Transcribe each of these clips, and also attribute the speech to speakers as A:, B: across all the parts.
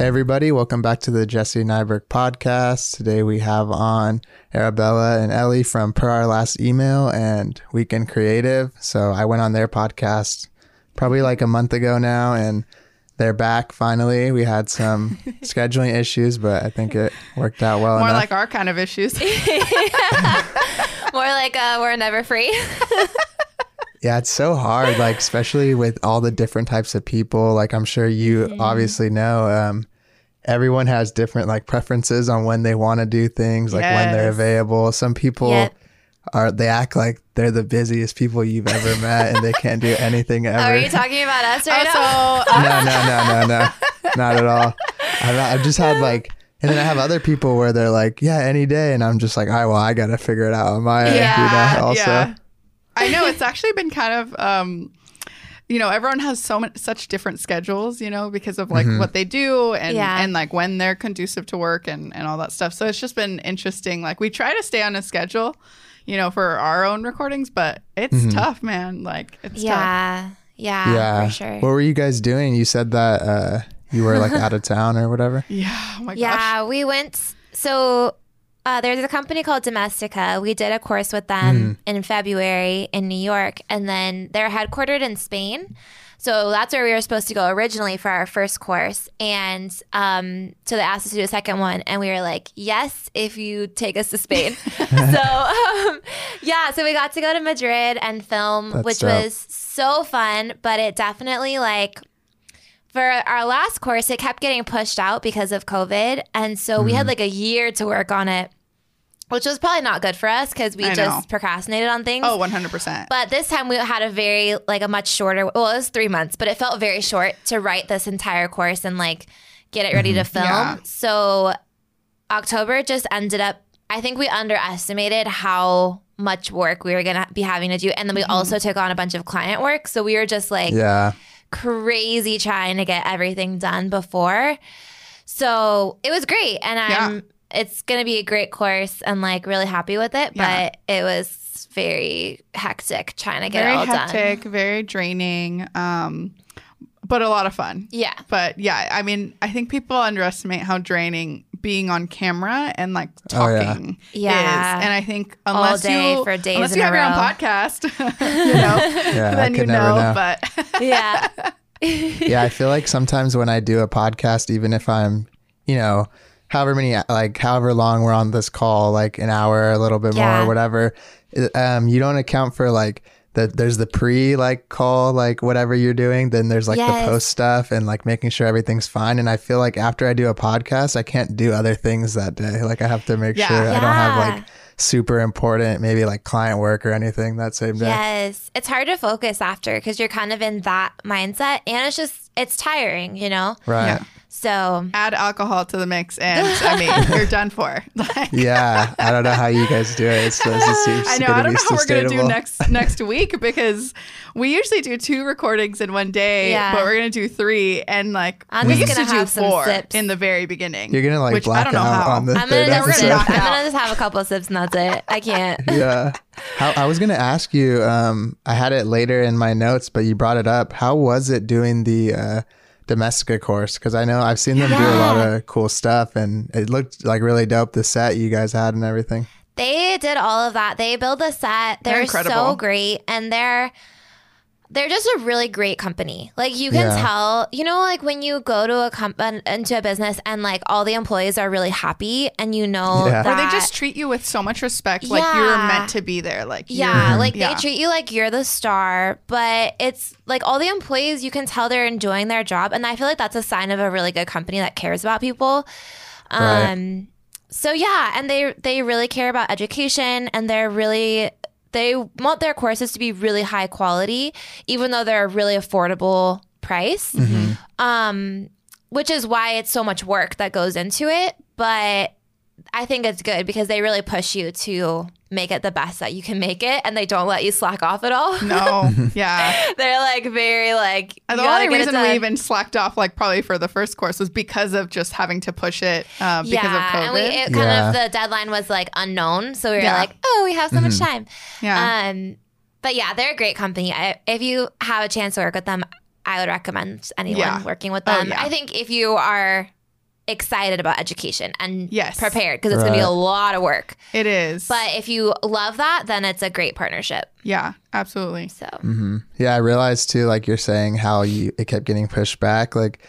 A: Hey, everybody, welcome back to the Jesse Nyberg podcast. Today we have on Arabella and Ellie from Per Our Last Email and Weekend Creative. So I went on their podcast probably like a month ago now, and they're back finally. We had some scheduling issues, but I think it worked out well
B: More
A: enough.
B: like our kind of issues.
C: More like uh, we're never free.
A: Yeah, it's so hard, like especially with all the different types of people. Like I'm sure you
C: Mm-hmm.
A: obviously know, um, everyone has different like preferences on when they want to do things, like when they're available. Some people
C: Yep.
A: are they act like they're the busiest people you've ever met and they can't do anything ever.
C: Are you talking about us right now?
B: Also,
A: no, no, no, no, no, not at all. I've, I've just had like, and then I have other people where they're like, yeah, any day, and I'm just like, all right, well, I gotta figure it out on my end, you know, also.
B: yeah. I know it's actually been kind of, um, you know, everyone has so much such different schedules, you know, because of like
A: Mm-hmm.
B: what they do and
C: Yeah.
B: and like when they're conducive to work and and all that stuff. So it's just been interesting. Like we try to stay on a schedule, you know, for our own recordings, but it's
A: Mm-hmm.
B: tough, man. Like it's tough.
C: Yeah, yeah,
A: yeah.
C: for sure.
A: What were you guys doing? You said that uh, you were like out of town or whatever.
B: Yeah. Oh my gosh.
C: yeah, we went. So uh, there's a company called Domestika. We did a course with them in February in New York, and then they're headquartered in Spain. So that's where we were supposed to go originally for our first course. And um, so they asked us to do a second one. And we were like, yes, if you take us to Spain. so, um, yeah, so we got to go to Madrid and film,
A: That's
C: which
A: dope.
C: was so fun. But it definitely, like, for our last course, it kept getting pushed out because of COVID. And so we
A: Mm-hmm.
C: had like a year to work on it, which was probably not good for us because we
B: I
C: just
B: know.
C: procrastinated on things.
B: Oh, 100%.
C: But this time we had a very, like a much shorter, well, it was three months, but it felt very short to write this entire course and like get it ready to film.
B: Yeah.
C: So October just ended up, I think we underestimated how much work we were going to be having to do. And then we also took on a bunch of client work. So we were just like,
A: Yeah.
C: Crazy trying to get everything done before. So it was great. And I'm it's gonna be a great course and like really happy with it.
B: Yeah.
C: But it was very hectic trying to get
B: very
C: it all
B: hectic,
C: done.
B: very draining, um, but a lot of fun.
C: Yeah.
B: But yeah, I mean, I think people underestimate how draining being on camera and like talking
A: Oh, yeah.
B: talking
C: Yeah.
B: is. And I think
C: All
B: unless
C: day
B: you
C: for days
B: unless you
C: a
B: have your own podcast, you know,
A: Yeah.
B: Then you know,
A: know.
B: But
C: Yeah.
A: yeah, I feel like sometimes when I do a podcast, even if I'm, you know, however many, like however long we're on this call, like an hour, a little bit more,
C: Yeah.
A: or whatever, um, you don't account for like that. There's the pre like call, like whatever you're doing. Then there's like
C: Yes.
A: the post stuff and like making sure everything's fine. And I feel like after I do a podcast, I can't do other things that day. Like I have to make
B: Yeah.
A: sure I don't have like super important, maybe like client work or anything that same day.
C: yes. It's hard to focus after because you're kind of in that mindset and it's just it's tiring, you know?
A: Right.
B: Yeah.
C: So
B: add alcohol to the mix, and I mean, you're done for. Like,
A: Yeah, I don't know how you guys do it. It's, it's, it's
B: I know.
A: gonna
B: I don't
A: be
B: know how we're gonna do
A: sustainable.
B: next next week because we usually do two recordings in one day,
C: Yeah.
B: but we're gonna do three, and like
C: I'm
B: we
C: just
B: used
C: gonna
B: do four
C: sips.
B: in the very beginning.
A: You're gonna like
B: which I
A: black
B: don't know
A: out
B: how.
A: on the
C: I'm
A: third
C: gonna, just,
B: we're gonna
C: I'm
B: out.
C: gonna just have a couple of sips and that's it. I can't.
A: yeah. How, I was going to ask you, um, I had it later in my notes, but you brought it up. How was it doing the uh, Domestika course? Because I know I've seen them do a lot of cool stuff and it looked like really dope, the set you guys had and everything.
C: They did all of that. They build the set.
B: They're
C: They're,
B: incredible.
C: so great, and they're they're just a really great company. Like you can
A: Yeah.
C: tell, you know, like when you go to a company into a business and like all the employees are really happy, and you know
A: Yeah.
C: that
B: Or they just treat you with so much respect, like you're meant to be there. Like
C: yeah, like
B: yeah.
C: they treat you like you're the star, but it's like all the employees, you can tell they're enjoying their job. And I feel like that's a sign of a really good company that cares about people.
A: Right.
C: Um so yeah, and they they really care about education and they're really they want their courses to be really high quality, even though they're a really affordable price. Um, which is why it's so much work that goes into it. But I think it's good because they really push you to make it the best that you can make it, and they don't let you slack off at all.
B: No, yeah.
C: They're like very like.
B: And the only reason we even slacked off, like probably for the first course, was because of just having to push it uh, because
C: yeah,
B: of COVID.
C: and we it kind
A: Yeah.
C: of the deadline was like unknown, so we were
B: Yeah.
C: like, oh, we have so much time.
B: yeah,
C: Um, but yeah, they're a great company. I, if you have a chance to work with them, I would recommend anyone
B: Yeah.
C: working with
B: Oh,
C: them.
B: yeah.
C: I think if you are excited about education and
B: Yes.
C: prepared because it's going to be a lot of work.
B: It is.
C: But if you love that, then it's a great partnership.
B: yeah, absolutely.
C: So mm-hmm.
A: Yeah, I realized too, like you're saying, how you it kept getting pushed back. Like,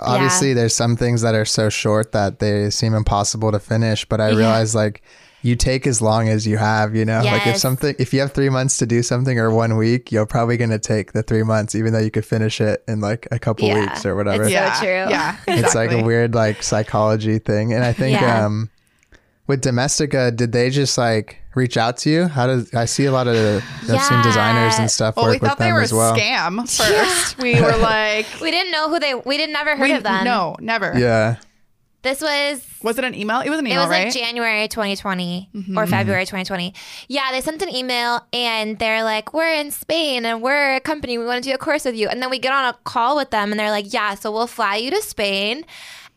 A: obviously, there's some things that are so short that they seem impossible to finish. But I
C: Yeah.
A: realized like you take as long as you have. You know, like if something, if you have three months to do something or one week, you're probably gonna take the three months, even though you could finish it in like a couple
C: Yeah.
A: weeks or whatever.
C: It's so
B: yeah,
C: true.
B: Yeah, exactly.
A: It's like a weird like psychology thing. And I think
C: Yeah.
A: um with Domestika, did they just like reach out to you? How does I see a lot of I've seen designers and stuff
B: Well,
A: work
B: we
A: with
B: thought they
A: them
B: were a
A: as well.
B: scam first. We were like,
C: we didn't know who they. We didn't never heard
B: we,
C: of them.
B: no, never.
A: Yeah.
C: This was
B: Was it an email? It was an email, It
C: was
B: right?
C: like January 2020
B: Mm-hmm.
C: or February 2020. Yeah, they sent an email and they're like, "We're in Spain and we're a company. We want to do a course with you." And then we get on a call with them and they're like, "Yeah, so we'll fly you to Spain."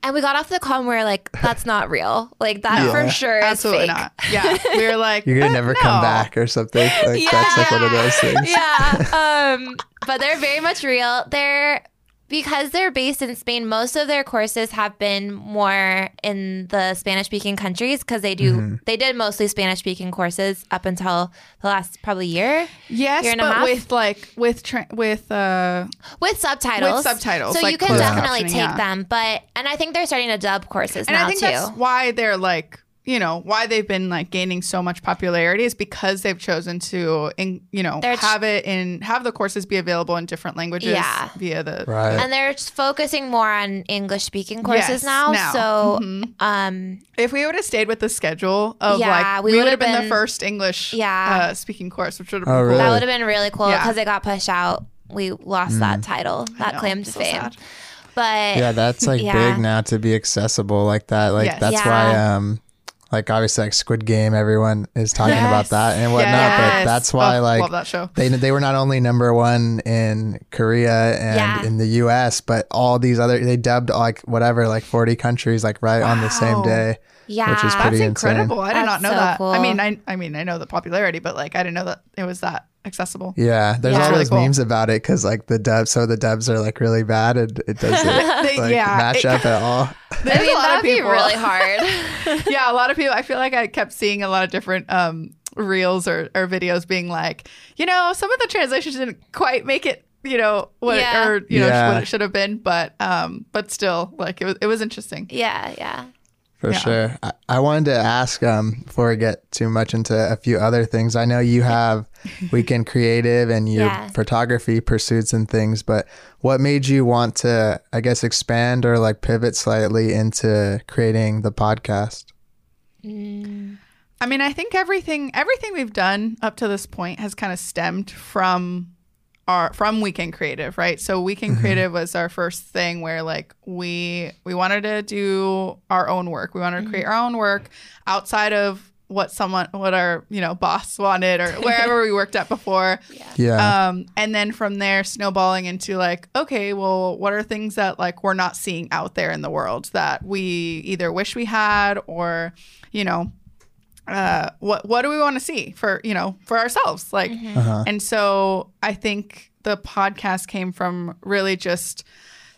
C: And we got off the call and we are like, "That's not real. Like that
A: No.
C: for sure is
B: Absolutely
C: fake."
B: not. Yeah, we were like,
A: You're gonna
B: "Uh,
A: never
B: no."
A: come back or something. Like that's like one of those things.
C: yeah. Um, but they're very much real. They're because they're based in Spain. Most of their courses have been more in the Spanish-speaking countries because they do
A: Mm-hmm.
C: they did mostly Spanish-speaking courses up until the last probably year
B: Yes,
C: Year and a
B: but
C: half?
B: with like with tra- with uh
C: with subtitles.
B: With subtitles,
C: so
B: like
C: you can definitely
B: captioning,
C: take
B: yeah.
C: them. But and I think they're starting to dub courses
B: and
C: now
B: I think
C: too.
B: that's why they're like you know why they've been like gaining so much popularity is because they've chosen to in you know
C: They're ch-
B: have it in have the courses be available in different languages
C: Yeah.
B: via the
A: Right.
C: and they're just focusing more on English speaking courses
B: Yes,
C: now.
B: now.
C: So
B: Mhm.
C: um
B: if we would have stayed with the schedule of
C: Yeah,
B: like
C: we
B: we,
C: would've
B: been,
C: been-
B: the first English
C: Yeah.
B: uh, speaking course which would have been
A: Oh,
B: cool.
A: really?
C: That would have been really cool
B: Yeah.
C: because it got pushed out. We lost that title, that
B: know,
C: claim to
B: so
C: fame.
B: sad.
C: But
A: Yeah, that's like
C: Yeah.
A: big now to be accessible like that. Like
B: Yes.
A: that's
C: Yeah.
A: why um like obviously like Squid Game, everyone is talking about that and whatnot.
C: Yes.
A: But that's why
B: Oh,
A: like
B: that show
A: they they were not only number one in Korea and
C: Yeah.
A: in the U.S., but all these other they dubbed like whatever like forty countries like right on the same day.
C: Yeah,
A: which is
B: that's
A: pretty insane.
B: incredible I did
C: That's
B: not know
C: so
B: that
C: cool.
B: I mean I I mean I know the popularity but like I didn't know that it was that accessible
A: Yeah, there's
C: Yeah.
A: all
B: Really
A: those
B: cool.
A: memes about it because like the dubs, so the dubs are like really bad and it doesn't
B: They-
A: like
B: yeah,
A: match
B: it-
A: up at all.
B: There's
C: I mean
B: a lot
C: that'd
B: of
C: be
B: people
C: really hard.
B: yeah, a lot of people. I feel like I kept seeing a lot of different um, reels or, or videos being like, you know, some of the translations didn't quite make it, you know, what
C: Yeah.
B: or you know
A: Yeah.
B: what it should have been, but um, but still, like it was it was interesting.
C: yeah, yeah.
A: For
B: Yeah.
A: sure. I, I wanted to ask um, before we get too much into a few other things. I know you have Weekend Creative and your
C: Yeah.
A: photography pursuits and things, but what made you want to, I guess, expand or like pivot slightly into creating the podcast?
B: I mean, I think everything everything we've done up to this point has kind of stemmed from our from Weekend Creative, right? So Weekend Creative was our first thing where like we we wanted to do our own work. We wanted to create our own work outside of what someone what our, you know, boss wanted or wherever we worked at before.
A: Yeah.
B: Um, and then from there, snowballing into like, okay, well, what are things that like we're not seeing out there in the world that we either wish we had or, you know, uh, what what do we want to see for you know for ourselves like,
A: Uh-huh.
B: and so I think the podcast came from really just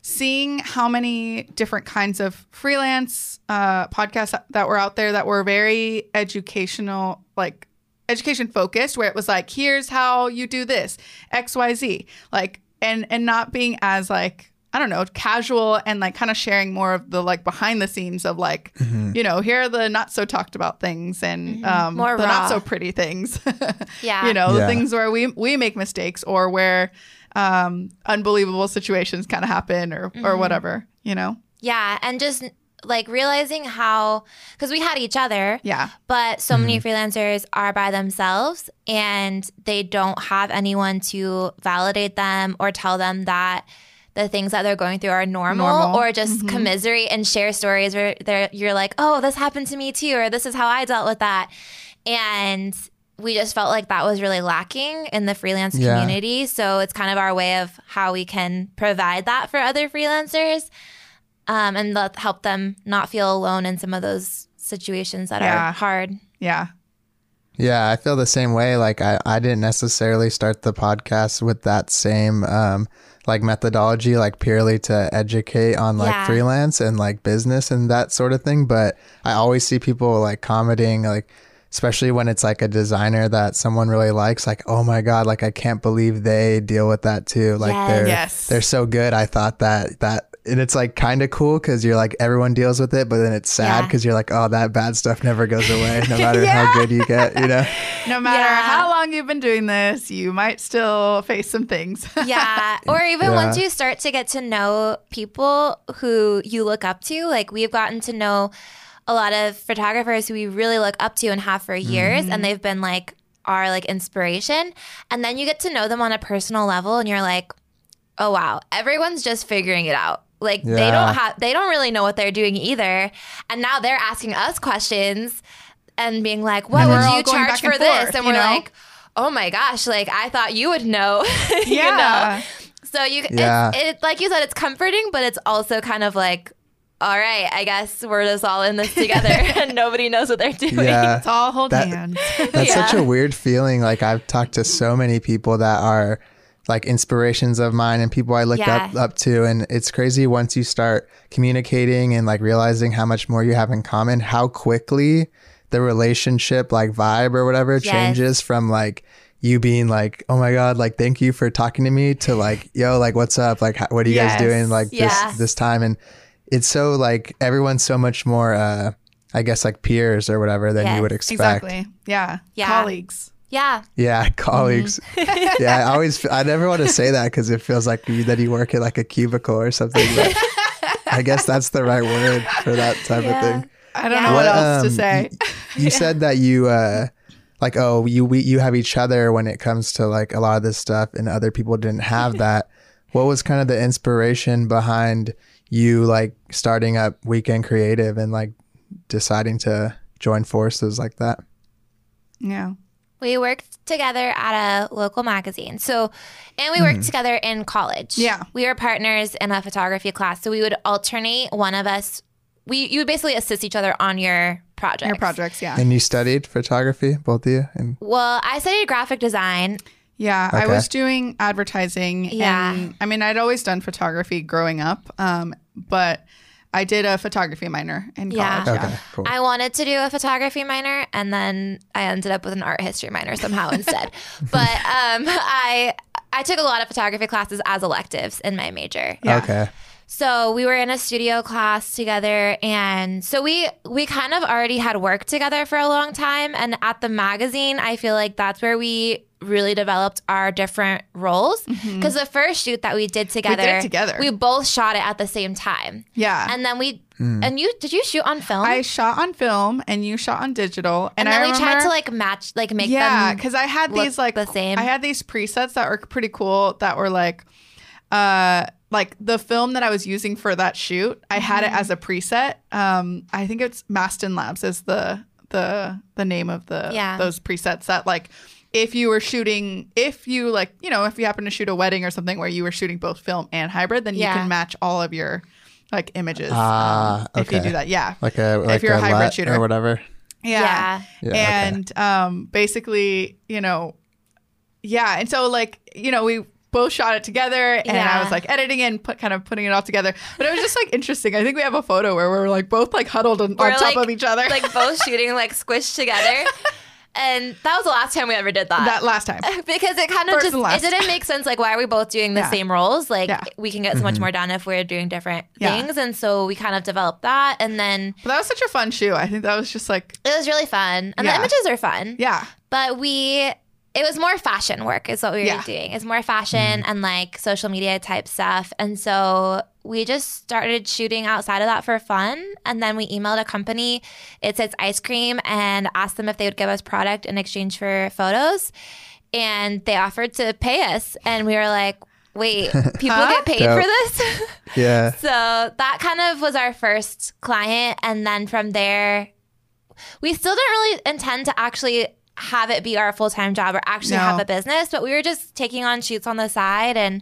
B: seeing how many different kinds of freelance uh, podcasts that were out there that were very educational, like education focused, where it was like, here's how you do this, X, Y, Z, like, and and not being as like I don't know, casual and like kind of sharing more of the like behind the scenes of like, you know, here are the not so talked about things and um,
C: More
B: the
C: raw.
B: not so pretty things.
C: Yeah.
B: you know,
A: Yeah.
B: the things where we we make mistakes or where um, unbelievable situations kind of happen or or
C: Mm-hmm.
B: whatever. You know,
C: Yeah, and just like realizing how because we had each other,
B: yeah,
C: but so many freelancers are by themselves and they don't have anyone to validate them or tell them that the things that they're going through are normal,
B: Normal.
C: or just commiserate and share stories where they're you're like, oh, this happened to me too, or this is how I dealt with that. And we just felt like that was really lacking in the freelance
A: Yeah.
C: community. So it's kind of our way of how we can provide that for other freelancers um, and let, help them not feel alone in some of those situations that
B: Yeah.
C: are hard.
B: yeah.
A: Yeah, I feel the same way. Like I, I didn't necessarily start the podcast with that same um like methodology, like purely to educate on like
C: Yeah.
A: freelance and like business and that sort of thing. But I always see people like commenting like especially when it's like a designer that someone really likes, like, oh my God, like I can't believe they deal with that too. Like
C: Yes.
A: they're
B: Yes.
A: they're so good. I thought that that and it's like kind of cool because you're like everyone deals with it, but then it's sad
C: Yeah.
A: because you're like, oh, that bad stuff never goes away, no matter
B: Yeah.
A: how good you get, you know?
B: No matter
C: Yeah.
B: how long you've been doing this, you might still face some things.
C: yeah or even
A: Yeah.
C: once you start to get to know people who you look up to like we've gotten to know a lot of photographers who we really look up to and have for years
A: Mm-hmm.
C: and they've been like our like inspiration and then you get to know them on a personal level and you're like oh wow everyone's just figuring it out like they don't have they don't really know what they're doing either and now they're asking us questions and being like what would you charge
B: back and
C: for this
B: forth,
C: and we're
B: know?
C: like oh my gosh like i thought you would know you know so you,
A: Yeah.
C: it's, it like you said, it's comforting, but it's also kind of like, all right, I guess we're just all in this together, and nobody knows what they're doing.
A: Yeah.
B: Let's all hold
A: That-
B: hands.
A: That's such a weird feeling. Like I've talked to so many people that are like inspirations of mine and people I looked up up to and it's crazy once you start communicating and like realizing how much more you have in common, how quickly the relationship like vibe or whatever
C: Yes.
A: changes from like you being like, "Oh my god, like thank you for talking to me" to like, "Yo, like what's up? Like how, what are you
B: Yes.
A: guys doing like
C: Yeah.
A: this this time?" And it's so like everyone's so much more uh I guess like peers or whatever than
C: Yes.
A: you would expect.
B: Exactly. Yeah.
C: Yeah.
B: Colleagues.
C: Yeah.
A: Yeah, colleagues. yeah, I always I never want to say that because it feels like you, that you work at like a cubicle or something. But I guess that's the right word for that type
C: Yeah.
A: of thing.
B: I don't
C: Yeah.
B: know what,
A: What,
B: else to
A: um,
B: say.
A: You said that you uh like oh you we, you have each other when it comes to like a lot of this stuff, and other people didn't have that. what was kind of the inspiration behind you like starting up Weekend Creative and like deciding to join forces like that?
B: yeah.
C: We worked together at a local magazine. So, and we worked together in college.
B: Yeah.
C: We were partners in a photography class. So we would alternate one of us. We you would basically assist each other on your project.
B: Your projects. Yeah.
A: And you studied photography, both of you, and
C: Well, I studied graphic design.
B: Yeah, I was doing advertising.
C: Yeah.
B: And, I mean, I'd always done photography growing up, um, but I did a photography minor in
C: Yeah.
B: college.
A: okay, cool.
C: I wanted to do a photography minor, and then I ended up with an art history minor somehow instead. But um, I I took a lot of photography classes as electives in my major.
B: Yeah.
A: Okay.
C: So we were in a studio class together, and so we we kind of already had worked together for a long time. And at the magazine, I feel like that's where we really developed our different roles. Because the first shoot that we did together,
B: it together.
C: we both shot it at the same time.
B: Yeah.
C: And then we and you did you shoot on film?
B: I shot on film and you shot on digital. And,
C: and then
B: I
C: we tried to like match, like make them.
B: yeah, because I had these like
C: the same.
B: I had these presets that were pretty cool that were like, uh, like the film that I was using for that shoot. I had
C: Mm-hmm.
B: it as a preset. Um, I think it's Mastin Labs is the the the name of the
C: Yeah.
B: those presets that like. If you were shooting, if you like, you know, if you happen to shoot a wedding or something where you were shooting both film and hybrid, then
C: Yeah.
B: you can match all of your like images.
A: Ah,
B: um, If you do that, yeah,
A: Like a like
B: you're a hybrid shooter.
A: or whatever.
C: yeah.
A: Yeah, okay.
B: and um, basically, you know, yeah, and so like you know we both shot it together, and I was like editing it and put kind of putting it all together. But it was just like interesting. I think we have a photo where we're like both like huddled on, on top
C: like-
B: of each other.
C: like both shooting like squished together. And that was the last time we ever did that.
B: that last time.
C: because it kind of
B: First
C: just
B: and
C: it didn't make sense. Like, why are we both doing the
B: Yeah.
C: same roles? Like,
B: Yeah.
C: we can get so much mm-hmm. more done if we're doing different
B: Yeah.
C: things. And so we kind of developed that, and then
B: But that was such a fun shoot. I think that was just like
C: it was really fun, and
B: Yeah.
C: the images are fun.
B: yeah,
C: But we, it was more fashion work, is what we were
B: Yeah.
C: doing. It's more fashion mm-hmm. and like social media type stuff, and so we just started shooting outside of that for fun. And then we emailed a company, it says ice cream, and asked them if they would give us product in exchange for photos. And they offered to pay us. And we were like, wait, people
B: Huh?
C: get paid
A: Dope.
C: for this?
A: Yeah.
C: so that kind of was our first client. And then from there, we still didn't really intend to actually have it be our full time job or actually
B: No.
C: have a business, but we were just taking on shoots on the side. And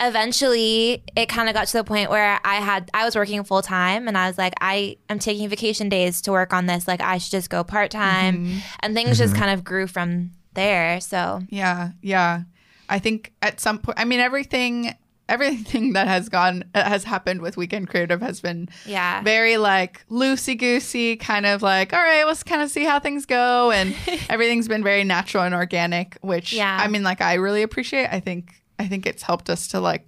C: eventually it kind of got to the point where I had I was working full time and I was like I am taking vacation days to work on this. Like I should just go part time mm-hmm. and things just mm-hmm. kind of grew from there. So
B: Yeah, yeah. I think at some point, I mean, everything, everything that has gone uh, has happened with Weekend Creative has been
C: yeah
B: very like loosey goosey, kind of like, all right, let's kind of see how things go, and everything's been very natural and organic, which
C: Yeah.
B: I mean, like, I really appreciate. I think, I think it's helped us to like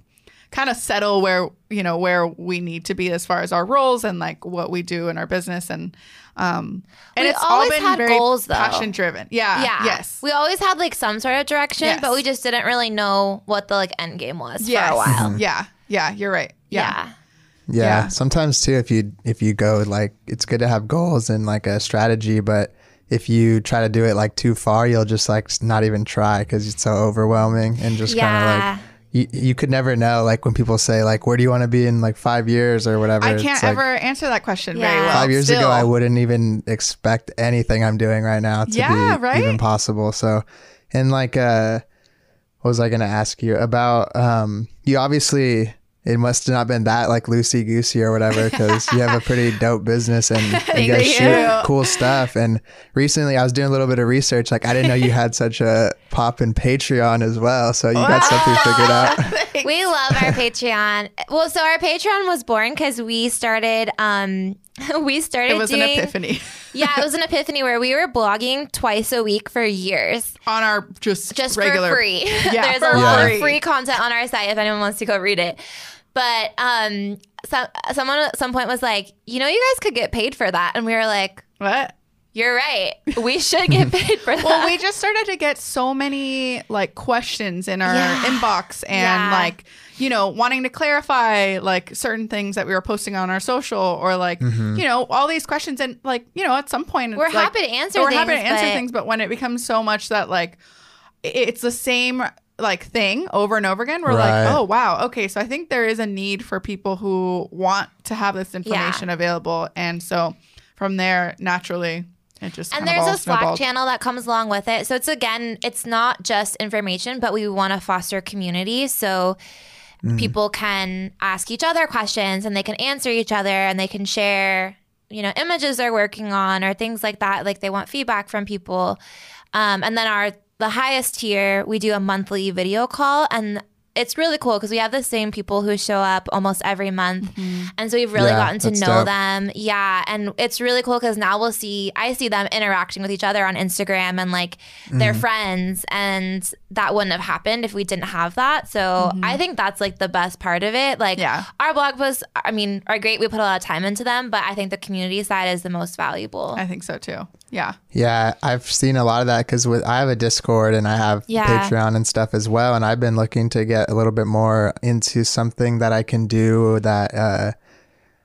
B: kind of settle where you know where we need to be as far as our roles and like what we do in our business and um and
C: We
B: it's
C: always
B: all been
C: had
B: very
C: goals, though.
B: passion driven yeah
C: yeah
B: yes
C: we always had like some sort of direction
B: Yes.
C: but we just didn't really know what the like end game was
B: yes
C: for a while
B: yeah yeah you're right
C: yeah.
A: Yeah.
B: Yeah.
A: Sometimes too, if you if you go like, it's good to have goals and like a strategy, but if you try to do it like too far, you'll just like not even try because it's so overwhelming and just kind of like you, you could never know. Like when people say like, where do you want to be in like five years or whatever?
B: I can't
A: like,
B: ever answer that question very well.
A: Five years ago. I wouldn't even expect anything I'm doing right now to
B: Yeah,
A: be
B: right?
A: even possible. So, and like, uh, what was I going to ask you about? Um, you obviously, it must have not been that like loosey goosey or whatever because you have a pretty dope business and you guys
B: you.
A: shoot cool stuff. And recently, I was doing a little bit of research. Like, I didn't know you had such a pop in Patreon as well. So you got something figured out.
C: We love our Patreon. Well, so our Patreon was born because we started. um We started.
B: It was
C: doing,
B: an epiphany
C: Yeah, it was an epiphany where we were blogging twice a week for years,
B: on our just
C: just
B: regular.
C: for free.
B: Yeah,
C: There's
B: for
C: a lot
B: free.
C: of free content on our site if anyone wants to go read it. But um, so, someone at some point was like, you know, you guys could get paid for that, and we were like,
B: What?
C: you're right, we should get paid for that.
B: Well, we just started to get so many like questions in our
C: Yeah.
B: inbox and
C: Yeah.
B: like you know wanting to clarify like certain things that we were posting on our social or like you know all these questions and like you know at some point it's
C: We're
B: like-
C: happy to answer
B: we're happy to
C: things,
B: answer
C: but-
B: things but when it becomes so much that like it's the same like thing over and over again we're
A: Right.
B: like oh wow okay so i think there is a need for people who want to have this information available and so from there naturally it just
C: and there's
B: all
C: a Slack
B: snowballed.
C: channel that comes along with it. So it's again, it's not just information, but we want to foster community. So people can ask each other questions and they can answer each other and they can share, you know, images they're working on or things like that. Like they want feedback from people. Um, and then our the highest tier, we do a monthly video call and it's really cool because we have the same people who show up almost every month. And so we've really
A: Yeah,
C: gotten to know
A: dope.
C: them. Yeah. And it's really cool because now we'll see, I see them interacting with each other on Instagram and like their
A: Mm-hmm.
C: friends. And that wouldn't have happened if we didn't have that. So I think that's like the best part of it. Like
B: Yeah.
C: our blog posts, I mean, are great. We put a lot of time into them, but I think the community side is the most valuable.
B: I think so too. Yeah.
A: Yeah, I've seen a lot of that because with I have a Discord and I have
C: Yeah.
A: Patreon and stuff as well, and I've been looking to get a little bit more into something that I can do that uh,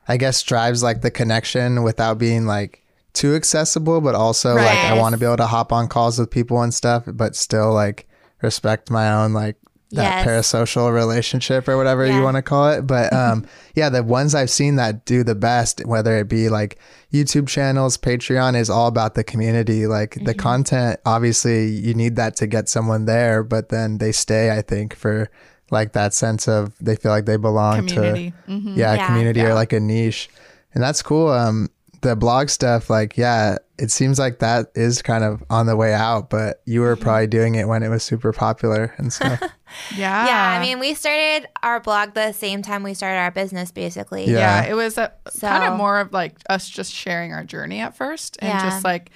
A: I guess drives like the connection without being like too accessible, but also like I want to be able to hop on calls with people and stuff, but still like respect my own like that
C: Yes.
A: parasocial relationship or whatever you want to call it. But um, yeah, the ones I've seen that do the best, whether it be like YouTube channels, Patreon, is all about the community. Like the content, obviously, you need that to get someone there, but then they stay. I think for like that sense of they feel like they belong
B: Community.
A: to
B: Mhm.
A: yeah,
C: Yeah.
A: community or like a niche, and that's cool. Um, the blog stuff, like yeah, it seems like that is kind of on the way out, but you were probably doing it when it was super popular and stuff.
B: Yeah.
C: yeah. I mean, we started our blog the same time we started our business, basically.
A: Yeah.
B: yeah, it was a,
C: So-
B: kind of more of like us just sharing our journey at first and
C: Yeah.
B: just like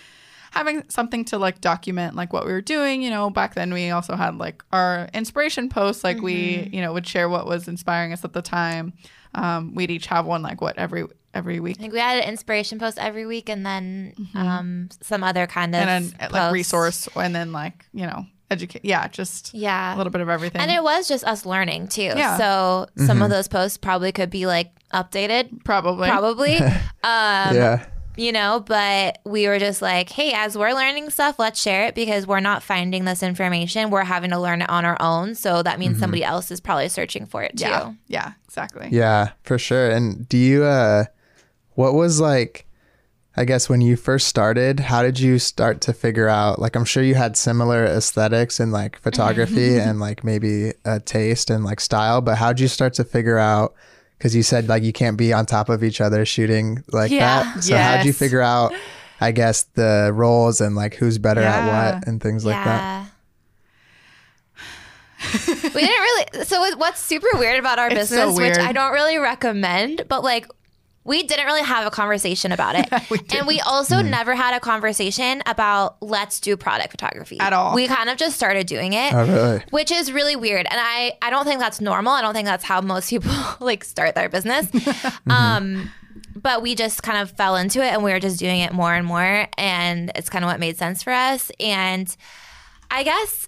B: having something to like document like what we were doing you know back then we also had like our inspiration posts like
C: Mm-hmm.
B: we you know would share what was inspiring us at the time um, we'd each have one like what every every week
C: I think we had an inspiration post every week and then um, some other kind of
B: Mm-hmm. and then like resource and then like you know educate yeah just
C: Yeah.
B: a little bit of everything
C: And it was just us learning too.
B: Yeah.
C: So some of those posts probably could be like updated,
B: probably
C: probably. um,
A: yeah.
C: You know, but we were just like, hey, as we're learning stuff, let's share it because we're not finding this information. We're having to learn it on our own. So that means somebody else is probably searching for it too.
B: yeah yeah exactly
A: Yeah, for sure. And do you uh what was like I guess when you first started, how did you start to figure out? Like, I'm sure you had similar aesthetics and like photography and like maybe a taste and like style, but how did you start to figure out? Because you said like you can't be on top of each other shooting like
C: Yeah.
A: that. So how did you figure out? I guess the roles and like who's better at what and things like that.
C: we didn't really. So what's super weird about our
B: It's so
C: business, which. I don't really recommend, but like we didn't really have a conversation about it, and we also
A: Hmm.
C: never had a conversation about let's do product photography
B: At all.
C: We kind of just started doing it.
A: Oh, really?
C: Which is really weird, and I I don't think that's normal. I don't think that's how most people like start their business. um, but we just kind of fell into it, and we were just doing it more and more, and it's kind of what made sense for us. And I guess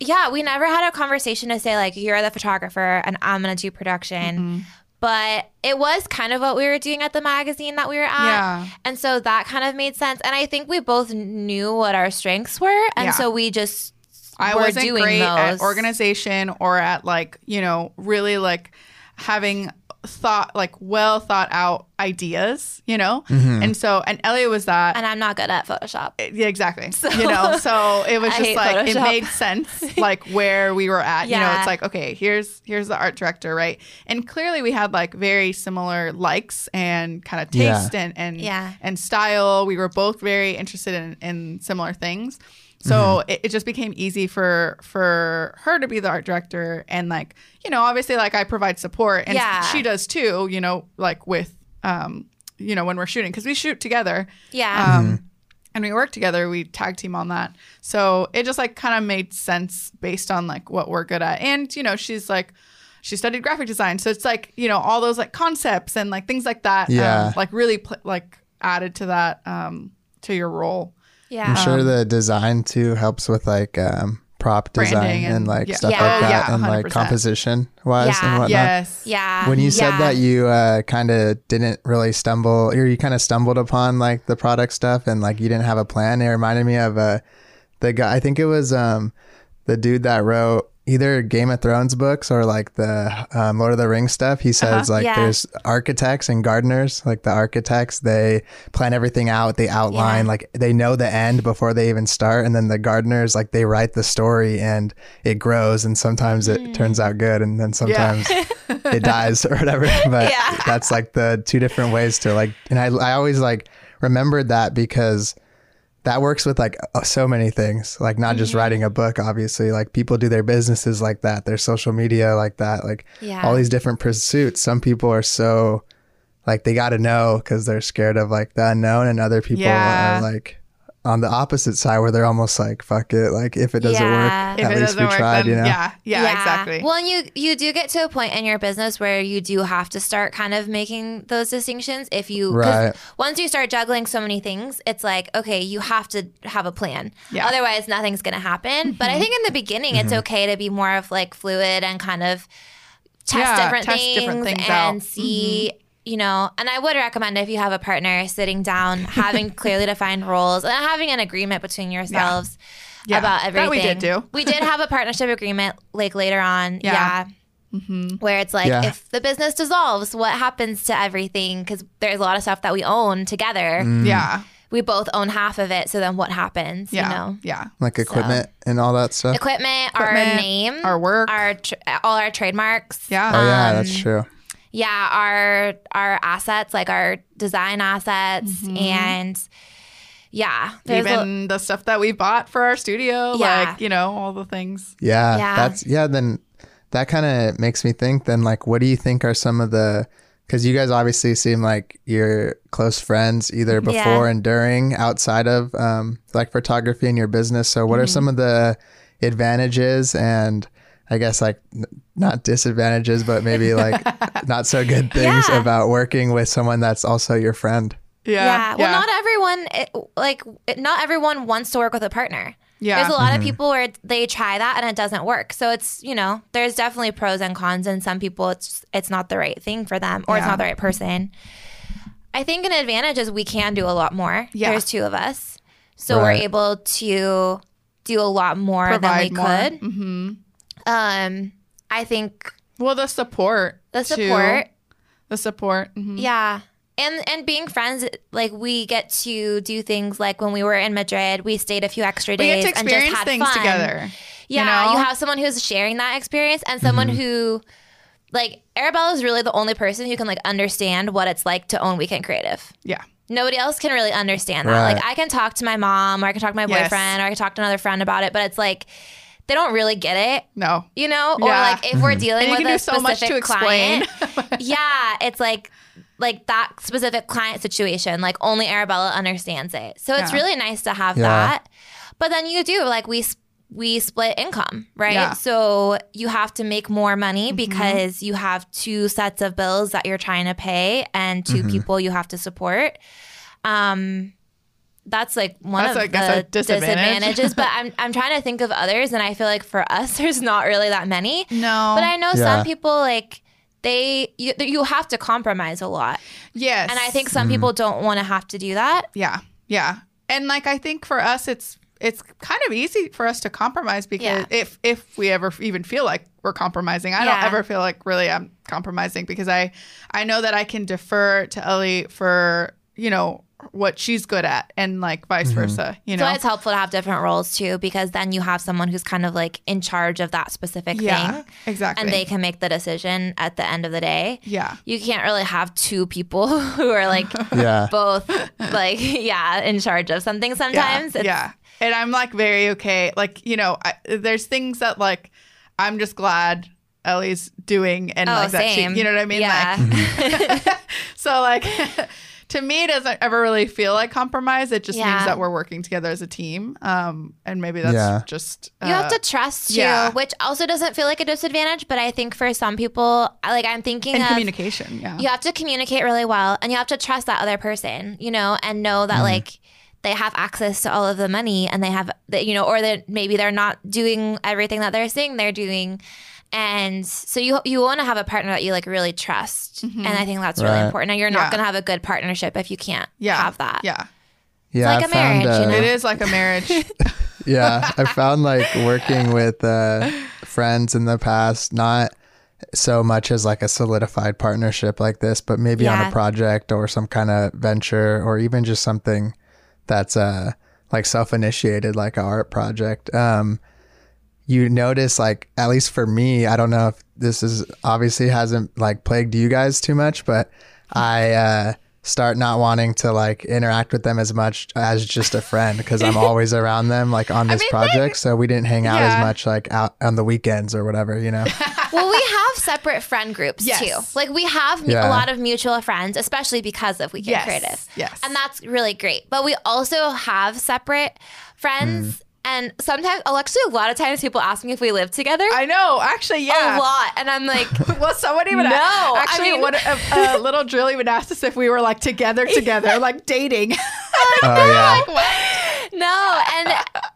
C: yeah, we never had a conversation to say like you're the photographer and I'm gonna do production. But it was kind of what we were doing at the magazine that we were at.
B: Yeah.
C: And so that kind of made sense. And I think we both knew what our strengths were. And
B: Yeah.
C: so we just
B: I
C: were
B: wasn't
C: doing
B: great at organization or at like, you know, really like having thought like well thought out ideas, you know?
A: Mm-hmm.
B: And so and Elliot was that
C: and I'm not good at Photoshop.
B: yeah, exactly. you know, so it was
C: I
B: just
C: hate
B: like it made sense, like where we were at. You know,
C: Yeah.
B: it's like okay, here's here's the art director, right? And clearly we had like very similar likes and kind of
A: Yeah.
B: taste and and
C: Yeah.
B: and style. We were both very interested in in similar things. So
A: Mm-hmm.
B: it, it just became easy for for her to be the art director and like you know obviously like I provide support and
C: Yeah.
B: she does too you know like with um you know when we're shooting because we shoot together
C: Yeah.
B: um, and we work together. We tag team on that, so it just like kind of made sense based on like what we're good at. And you know, she's like, she studied graphic design, so it's like you know all those like concepts and like things like that.
A: Yeah.
B: um, like really pl- like added to that um, to your role.
C: Yeah.
A: I'm sure the design too helps with like um, prop design and,
B: and-
A: like
B: yeah.
A: stuff
C: Yeah.
A: like
C: Oh,
A: that
B: yeah,
A: and like composition wise
C: Yeah.
A: and whatnot.
B: Yes.
C: Yeah.
A: When you said that you uh, kind of didn't really stumble, or you kind of stumbled upon like the product stuff and like you didn't have a plan, it reminded me of uh, the guy. I think it was um, the dude that wrote either Game of Thrones books or like the um, Lord of the Rings stuff. He says like
C: Yeah.
A: there's architects and gardeners. Like the architects, they plan everything out, they outline,
C: Yeah.
A: like they know the end before they even start, and then the gardeners like they write the story and it grows, and sometimes it turns out good, and then sometimes it dies or whatever. But
C: Yeah.
A: that's like the two different ways to like, and I, I always like remembered that because that works with like uh, so many things, like not just writing a book, obviously, like people do their businesses like that, their social media like that, like
C: Yeah.
A: all these different pursuits. Some people are so like they got to know because they're scared of like the unknown, and other people
B: Yeah.
A: are like on the opposite side where they're almost like, fuck it, like if it doesn't
C: Yeah.
A: work,
B: If
A: at least we
B: work,
A: tried,
B: then
A: you know?
B: yeah, yeah, exactly.
C: Well, and you you do get to a point in your business where you do have to start kind of making those distinctions. If you
A: Right.
C: once you start juggling so many things, it's like okay, you have to have a plan.
B: Yeah.
C: Otherwise, nothing's going to happen. But I think in the beginning, it's
A: Mm-hmm.
C: okay to be more of like fluid and kind of test
B: Yeah,
C: different
B: test
C: things
B: different things
C: and
B: out. Mm-hmm.
C: See. You know, and I would recommend if you have a partner sitting down, having clearly defined roles, and having an agreement between yourselves
B: Yeah,
C: about
B: that
C: everything.
B: we did do.
C: We did have a partnership agreement like later on.
B: Yeah.
C: Yeah. Where it's like,
A: Yeah.
C: if the business dissolves, what happens to everything? Because there's a lot of stuff that we own together.
A: Mm.
B: yeah,
C: We both own half of it. So then what happens?
B: yeah,
C: You know,
B: yeah.
A: Like equipment and all that stuff.
C: equipment, our name,
B: our work.
C: our tr- all our trademarks.
B: Yeah.
A: oh yeah,
C: um,
A: that's true.
C: Yeah, our our assets, like our design assets,
B: Mm-hmm.
C: and yeah, there's a-
B: Even the stuff that we bought for our studio,
C: Yeah.
B: like you know, all the things.
A: Yeah,
C: Yeah.
A: that's yeah. Then that kind of makes me think. Then, like, what do you think are some of the? Because you guys obviously seem like you're close friends, either
C: Yeah.
A: before and during, outside of um, like photography and your business. So,
C: Mm-hmm.
A: what are some of the advantages and I guess like n- not disadvantages, but maybe like not so good things
C: Yeah.
A: about working with someone that's also your friend?
B: Yeah,
C: yeah. Well, not everyone it, like it, not everyone wants to work with a partner.
B: Yeah.
C: There's a lot
A: Mm-hmm.
C: of people where they try that and it doesn't work. So it's you know there's definitely pros and cons, and some people it's it's not the right thing for them or it's not the right person. I think an advantage is we can do a lot more.
B: Yeah.
C: There's two of us, so
A: Right.
C: we're able to do a lot more
B: provide
C: than we
B: more.
C: could.
B: hmm
C: Um, I think
B: Well, the support,
C: the
B: too.
C: support,
B: the support. mhm.
C: yeah, and and being friends, like we get to do things like when we were in Madrid, we stayed a few extra
B: We
C: days
B: get to
C: and just had
B: things
C: fun.
B: together.
C: Yeah,
B: know?
C: you, have someone who's sharing that experience and someone who, like, Arabella is really the only person who can like understand what it's like to own Weekend Creative.
B: Yeah.
C: Nobody else can really understand that.
A: Right.
C: Like, I can talk to my mom, or I can talk to my
B: Yes.
C: boyfriend, or I can talk to another friend about it, but it's like they don't really get it.
B: No.
C: You know,
B: Yeah.
C: or like if we're dealing with
B: can
C: a
B: do so much to explain.
C: client, yeah, it's like like that specific client situation. Like only Arabella understands it, so it's
B: Yeah.
C: really nice to have
A: Yeah.
C: that. But then you do like we we split income, right?
B: Yeah.
C: So you have to make more money
B: Mm-hmm.
C: because you have two sets of bills that you're trying to pay and 2 people you have to support. Um, that's like one
B: That's,
C: of
B: I guess,
C: the
B: disadvantage.
C: disadvantages. but I'm I'm trying to think of others, and I feel like for us, there's not really that many.
B: No.
C: But I know
A: Yeah.
C: some people like they you, you have to compromise a lot,
B: yes.
C: and I think some mm-hmm. people don't want to have to do that.
B: Yeah. Yeah. And like I think for us it's it's kind of easy for us to compromise because
C: Yeah.
B: if if we ever even feel like we're compromising, I don't ever feel like really I'm compromising because I I know that I can defer to Ellie for, you know, what she's good at and like vice mm-hmm. versa, you know
C: So
B: know.
C: it's helpful to have different roles too, because then you have someone who's kind of like in charge of that specific
B: yeah.
C: thing,
B: Exactly.
C: and they can make the decision at the end of the day.
B: yeah.
C: You can't really have two people who are like
A: Yeah.
C: both like yeah in charge of something sometimes.
B: Yeah, yeah. And I'm like very okay. Like, you know, I, there's things that like I'm just glad Ellie's doing and
C: Oh,
B: like that
C: same.
B: she, you know what I mean?
C: Yeah. Mm-hmm.
B: Like, so like to me, it doesn't ever really feel like compromise. It just
C: Yeah.
B: means that we're working together as a team. Um, and maybe that's
A: Yeah.
B: just,
C: You have
B: uh,
C: to trust too,
B: yeah.
C: which also doesn't feel like a disadvantage. But I think for some people, like I'm thinking
B: in
C: of
B: communication. Yeah.
C: you have to communicate really well and you have to trust that other person you know and know that like they have access to all of the money and they have that you know or that maybe they're not doing everything that they're saying they're doing and so you you want to have a partner that you like really trust and i think that's really important and you're
B: Yeah.
C: not going to have a good partnership if you can't
B: yeah.
C: have that
B: Yeah.
A: Yeah.
C: like
A: I
C: a marriage,
A: found,
C: you
A: uh,
C: know?
B: It is like a marriage.
A: yeah i found like working with uh friends in the past not so much as like a solidified partnership like this but maybe on a project or some kind of venture or even just something that's uh like self-initiated like a art project um you notice like at least for me i don't know if this is obviously hasn't like plagued you guys too much but i uh start not wanting to like interact with them as much as just a friend because i'm always around them like on this
B: mean,
A: project so we didn't hang out
B: Yeah.
A: as much like out on the weekends or whatever you know
C: well, we have separate friend groups
B: Yes.
C: too. Like we have
A: Yeah.
C: a lot of mutual friends, especially because of Weekend
B: Yes.
C: Creative.
B: Yes.
C: And that's really great. But we also have separate friends.
B: Mm.
C: And sometimes, actually, a lot of times people ask me if we live together.
B: I know. Actually, yeah.
C: A lot. And I'm like,
B: Well, someone even
C: No, I
B: actually,
C: mean-
B: what a, a little Drill even asked us if we were like together, together, like dating.
A: oh yeah
C: no. And,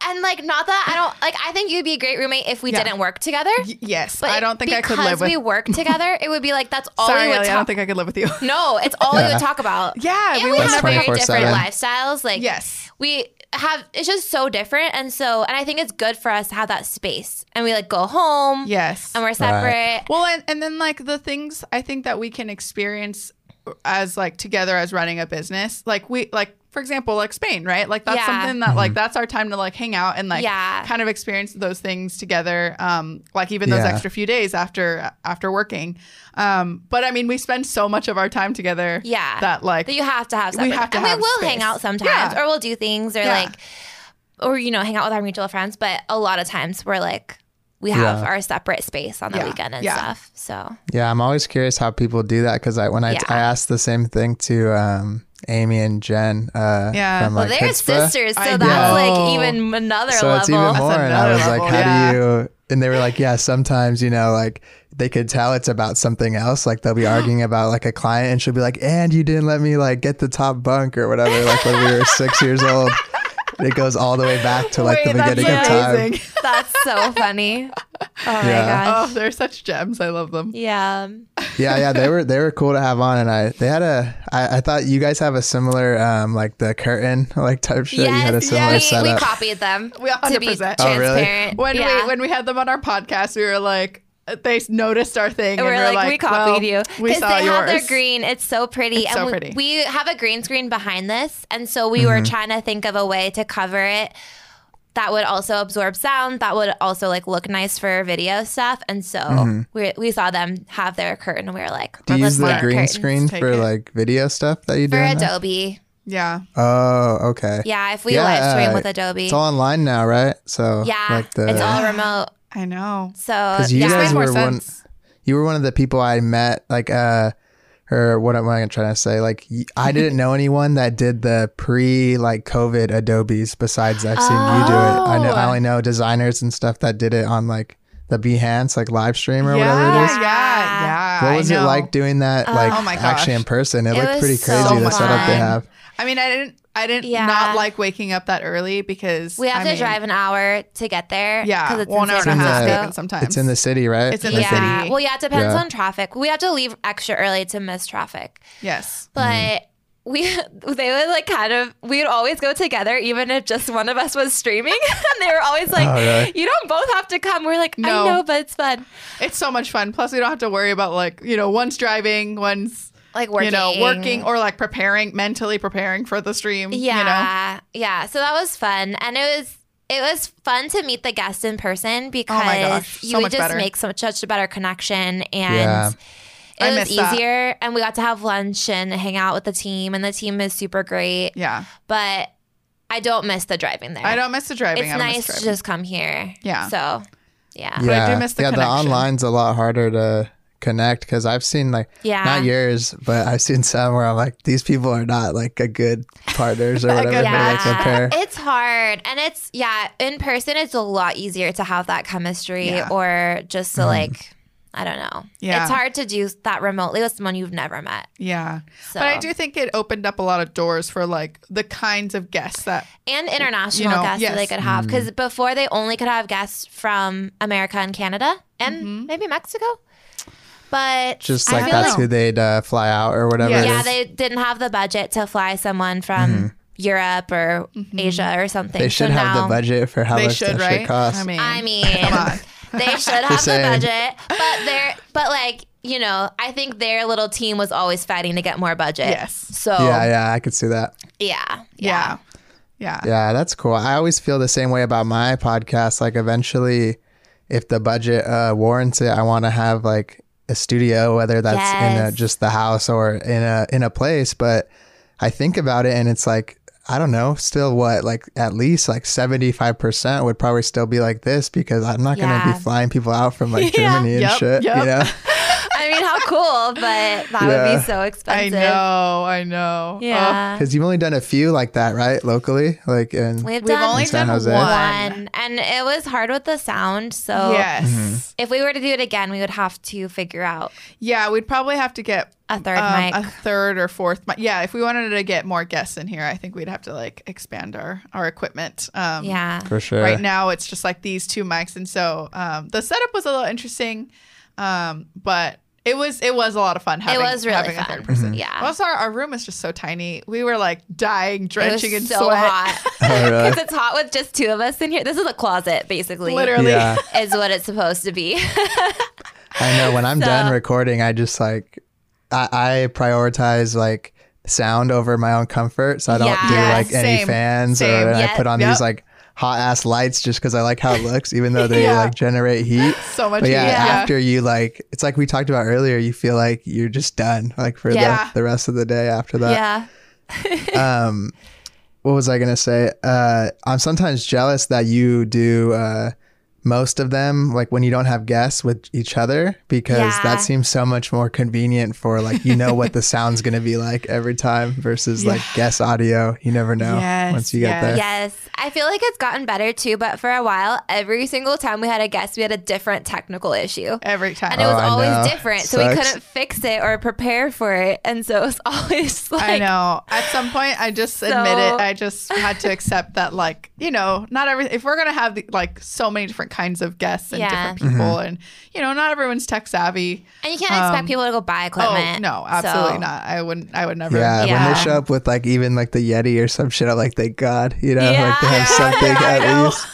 C: and like, not that I don't, like, I think you'd be a great roommate if we
B: Yeah.
C: didn't work together.
B: Y- yes,
C: But
B: I don't think I could
C: because
B: live with.
C: we work together, it would be like, that's all
B: Sorry,
C: we would
B: Ellie, I don't think I could live with you.
C: No, it's all we would talk about.
B: Yeah,
C: and
B: we
C: we,
B: would
C: have very different lifestyles. Like,
B: Yes.
C: we have. It's just so different, and so, and I think it's good for us to have that space, and we like go home.
B: Yes.
C: and we're separate.
B: Well, and, and then like the things I think that we can experience as like together as running a business, like we like for example, like Spain, right? Like that's
C: Yeah.
B: something that like that's our time to like hang out and like
C: Yeah.
B: kind of experience those things together. Um, like even those
A: Yeah.
B: extra few days after after working. Um, but I mean, we spend so much of our time together.
C: Yeah.
B: that like
C: That you have to have.
B: We have to
C: and
B: have
C: we will
B: space.
C: hang out sometimes,
B: Yeah.
C: or we'll do things, or
B: Yeah.
C: like, or you know, hang out with our mutual friends. But a lot of times we're like, we have
A: Yeah.
C: our separate space on the
B: Yeah.
C: weekend and
B: Yeah.
C: stuff. So
A: Yeah, I'm always curious how people do that because I when I,
C: Yeah.
A: I asked the same thing to um, Amy and Jen. Uh,
B: Yeah.
A: from
C: well, they're
A: Hoodzpah.
C: sisters, so
B: I
C: that's
B: know.
C: like even another
A: So
C: level.
A: it's even more, and I
B: another
A: was like, how
B: yeah.
A: do you? And they were like, yeah, sometimes you know, like they could tell it's about something else. Like they'll be arguing about like a client, and she'll be like, and you didn't let me like get the top bunk or whatever. Like when we were six years old. It goes all the way back to like
B: Wait,
A: the
B: that's
A: beginning of time.
C: That's so funny. Oh my
A: Yeah.
C: gosh.
B: Oh, they're such gems. I love them.
C: Yeah.
A: yeah yeah they were they were cool to have on and i they had a i, I thought you guys have a similar um like the curtain like type shit you had a similar
C: we, we
A: setup
C: copied them
B: We
C: to be
B: 100%.
A: Oh, really?
C: transparent.
B: When
C: yeah.
B: we when we had them on our podcast, we were like, they noticed our thing and
C: we're
B: we're
C: like, we copied
B: well,
C: you
B: We
C: because
B: saw
C: they
B: yours.
C: have their green. It's so pretty.
B: It's
C: and
B: so
C: we,
B: pretty.
C: we have a green screen behind this, and so we were mm-hmm. trying to think of a way to cover it that would also absorb sound. That would also like look nice for video stuff. And so mm-hmm. we we saw them have their curtain, and we were like,
A: Do you use the green
C: curtains
A: screen
B: take
A: for
B: it.
A: like video stuff that you do?
C: for
A: in there?
C: Adobe?
B: Yeah.
A: Oh, okay.
C: Yeah, if we
A: Yeah,
C: live stream with Adobe,
A: It's all online now, right? So
C: yeah,
A: like the
C: it's all remote.
B: I know.
C: So
A: 'Cause you
C: yeah,
A: guys
B: more
A: were one-
B: sense.
A: you were one of the people I met, like, uh, or what am I going trying to say? Like, I didn't know anyone that did the pre like COVID Adobe's besides I've seen you do it. I know, I
B: Oh.
A: only know designers and stuff that did it on like the Behance, like live stream or
B: yeah,
A: whatever it is.
B: yeah, yeah.
A: What was it like doing that, like
B: Oh my
A: actually in person? It,
C: It
A: looked
C: was
A: pretty
C: so
A: crazy, the setup they have.
B: I mean, I didn't, I didn't
C: Yeah.
B: not like waking up that early because
C: we have
B: I
C: to
B: mean,
C: drive an hour to get there.
B: Yeah,
C: because it's
B: one
C: in
B: hour and a half
C: Francisco.
B: sometimes.
A: It's in the city, right?
B: It's in
A: Like
B: the
C: yeah.
B: city.
C: Well, yeah, it depends
A: Yeah.
C: on traffic. We have to leave extra early to miss traffic.
B: yes.
C: But
A: Mm-hmm.
C: We they would like kind of we would always go together even if just one of us was streaming. and they were always like,
A: Oh, really?
C: You don't both have to come. We're like,
B: No.
C: I know, but it's fun.
B: It's so much fun. Plus, we don't have to worry about like you know one's driving, one's
C: Like working.
B: you know working or like preparing mentally preparing for the stream.
C: Yeah.
B: You know.
C: Yeah. So that was fun. And it was it was fun to meet the guests in person because
B: Oh my gosh,
C: you would just
B: better.
C: make so such a better connection and
A: Yeah.
B: I
C: it was
B: miss that.
C: easier and we got to have lunch and hang out with the team and the team is super great.
B: Yeah.
C: But I don't miss the driving there.
B: I don't miss the driving.
C: It's
B: I
C: nice
B: miss
C: to just come here.
B: Yeah.
C: So yeah.
B: But I do miss the
A: yeah, the online's a lot harder to connect because I've seen like
C: Yeah.
A: not yours, but I've seen some where I'm like, these people are not like a good partners or whatever.
B: good
A: they like compare.
C: It's hard. And it's, yeah, in person, it's a lot easier to have that chemistry
B: Yeah.
C: or just to mm-hmm. like, I don't know.
B: Yeah.
C: It's hard to do that remotely with someone you've never met.
B: Yeah.
C: So.
B: But I do think it opened up a lot of doors for like the kinds of guests that
C: And international
B: You know,
C: guests that they could have. Because before they only could have guests from America and Canada and
B: Mm-hmm.
C: maybe Mexico. But
A: Just
C: I
A: like
C: feel
A: that's
C: like-
A: who they'd uh, fly out or whatever.
B: Yeah.
C: Yeah, they didn't have the budget to fly someone from
A: Mm-hmm.
C: Europe or Asia or something.
A: They should
C: so
A: have
C: now,
A: the budget for how much
B: they
A: much
B: should,
A: that
B: right?
A: shit costs.
B: I mean,
C: I mean,
B: come on.
C: They should have the budget, but they're but like you know, I think their little team was always fighting to get more budget.
B: Yes.
C: So
A: yeah, yeah, I could see that.
C: yeah,
B: Yeah. Yeah.
A: Yeah, that's cool. I always feel the same way about my podcast. Like eventually, if the budget uh, warrants it, I want to have like a studio, whether that's in a, just the house or in a in a place. But I think about it, and it's like I don't know. Still, what like at least like seventy five percent would probably still be like this because I'm not gonna
C: Yeah.
A: be flying people out from like
C: Yeah.
A: Germany and
B: Yep,
A: shit.
B: yep.
A: You know?
C: I mean, how cool, but that would be so expensive.
B: I know. I know.
C: Yeah.
A: Because you've only done a few like that, right? Locally, like in
C: We've,
B: We've
C: done
B: only
A: In San
B: done
A: Jose.
B: one.
C: one, and it was hard with the sound. So
B: Yes.
A: Mm-hmm.
C: if we were to do it again, we would have to figure out
B: Yeah, we'd probably have to get
C: a third
B: um,
C: mic.
B: a third or fourth mic. Yeah, if we wanted to get more guests in here, I think we'd have to like expand our our equipment. Um,
C: yeah.
A: for sure.
B: Right now, it's just like these two mics, and so um, the setup was a little interesting, um, but it was it was a lot of fun. Having,
C: was really
B: having a
C: fun.
B: third person.
A: Mm-hmm.
C: Yeah.
B: Also, our, our room is just so tiny. We were like dying,
C: It was
B: drenching in
C: so
B: sweat.
C: hot
A: Oh, really?
C: because it's hot with just two of us in here. This is a closet, basically.
B: Literally.
A: Yeah.
C: is what it's supposed to be.
A: I know when I'm
C: So-
A: done recording, I just like I, I prioritize like sound over my own comfort, so I don't
C: Yeah.
A: do like any fans
B: same.
A: or I put on
B: yep.
A: these like hot ass lights just because I like how it looks, even though they
B: Yeah.
A: like generate heat.
B: So much
A: But yeah,
B: heat.
A: After you like, it's like we talked about earlier. You feel like you're just done, like for
B: Yeah.
A: the the rest of the day after that.
C: yeah.
A: um what was i gonna say uh i'm sometimes jealous that you do uh most of them like when you don't have guests with each other because
C: Yeah.
A: that seems so much more convenient for like you know what the sound's gonna be like every time versus like guest audio you never know
B: Yes,
A: once you get
B: yes.
A: there
C: Yes. I feel like it's gotten better too, but for a while, every single time we had a guest, we had a different technical issue.
B: Every time.
C: And it was
A: Oh,
C: always
A: know.
C: different. So we couldn't fix it or prepare for it. And so it was always like
B: I know. At some point, I just admit it. I just had to accept that, like, you know, not every. If we're gonna have the, like so many different kinds of guests and
C: Yeah.
B: different
A: Mm-hmm.
B: people, and you know, not everyone's tech savvy.
C: And you can't expect
B: Um,
C: people to go buy equipment.
B: Oh
C: equipment.
B: no, absolutely
C: So-
B: not. I wouldn't. I would never.
A: yeah, when they show up with like even like the Yeti or some shit, I'm like, thank God, you know, like they have something
B: Yeah,
A: at least.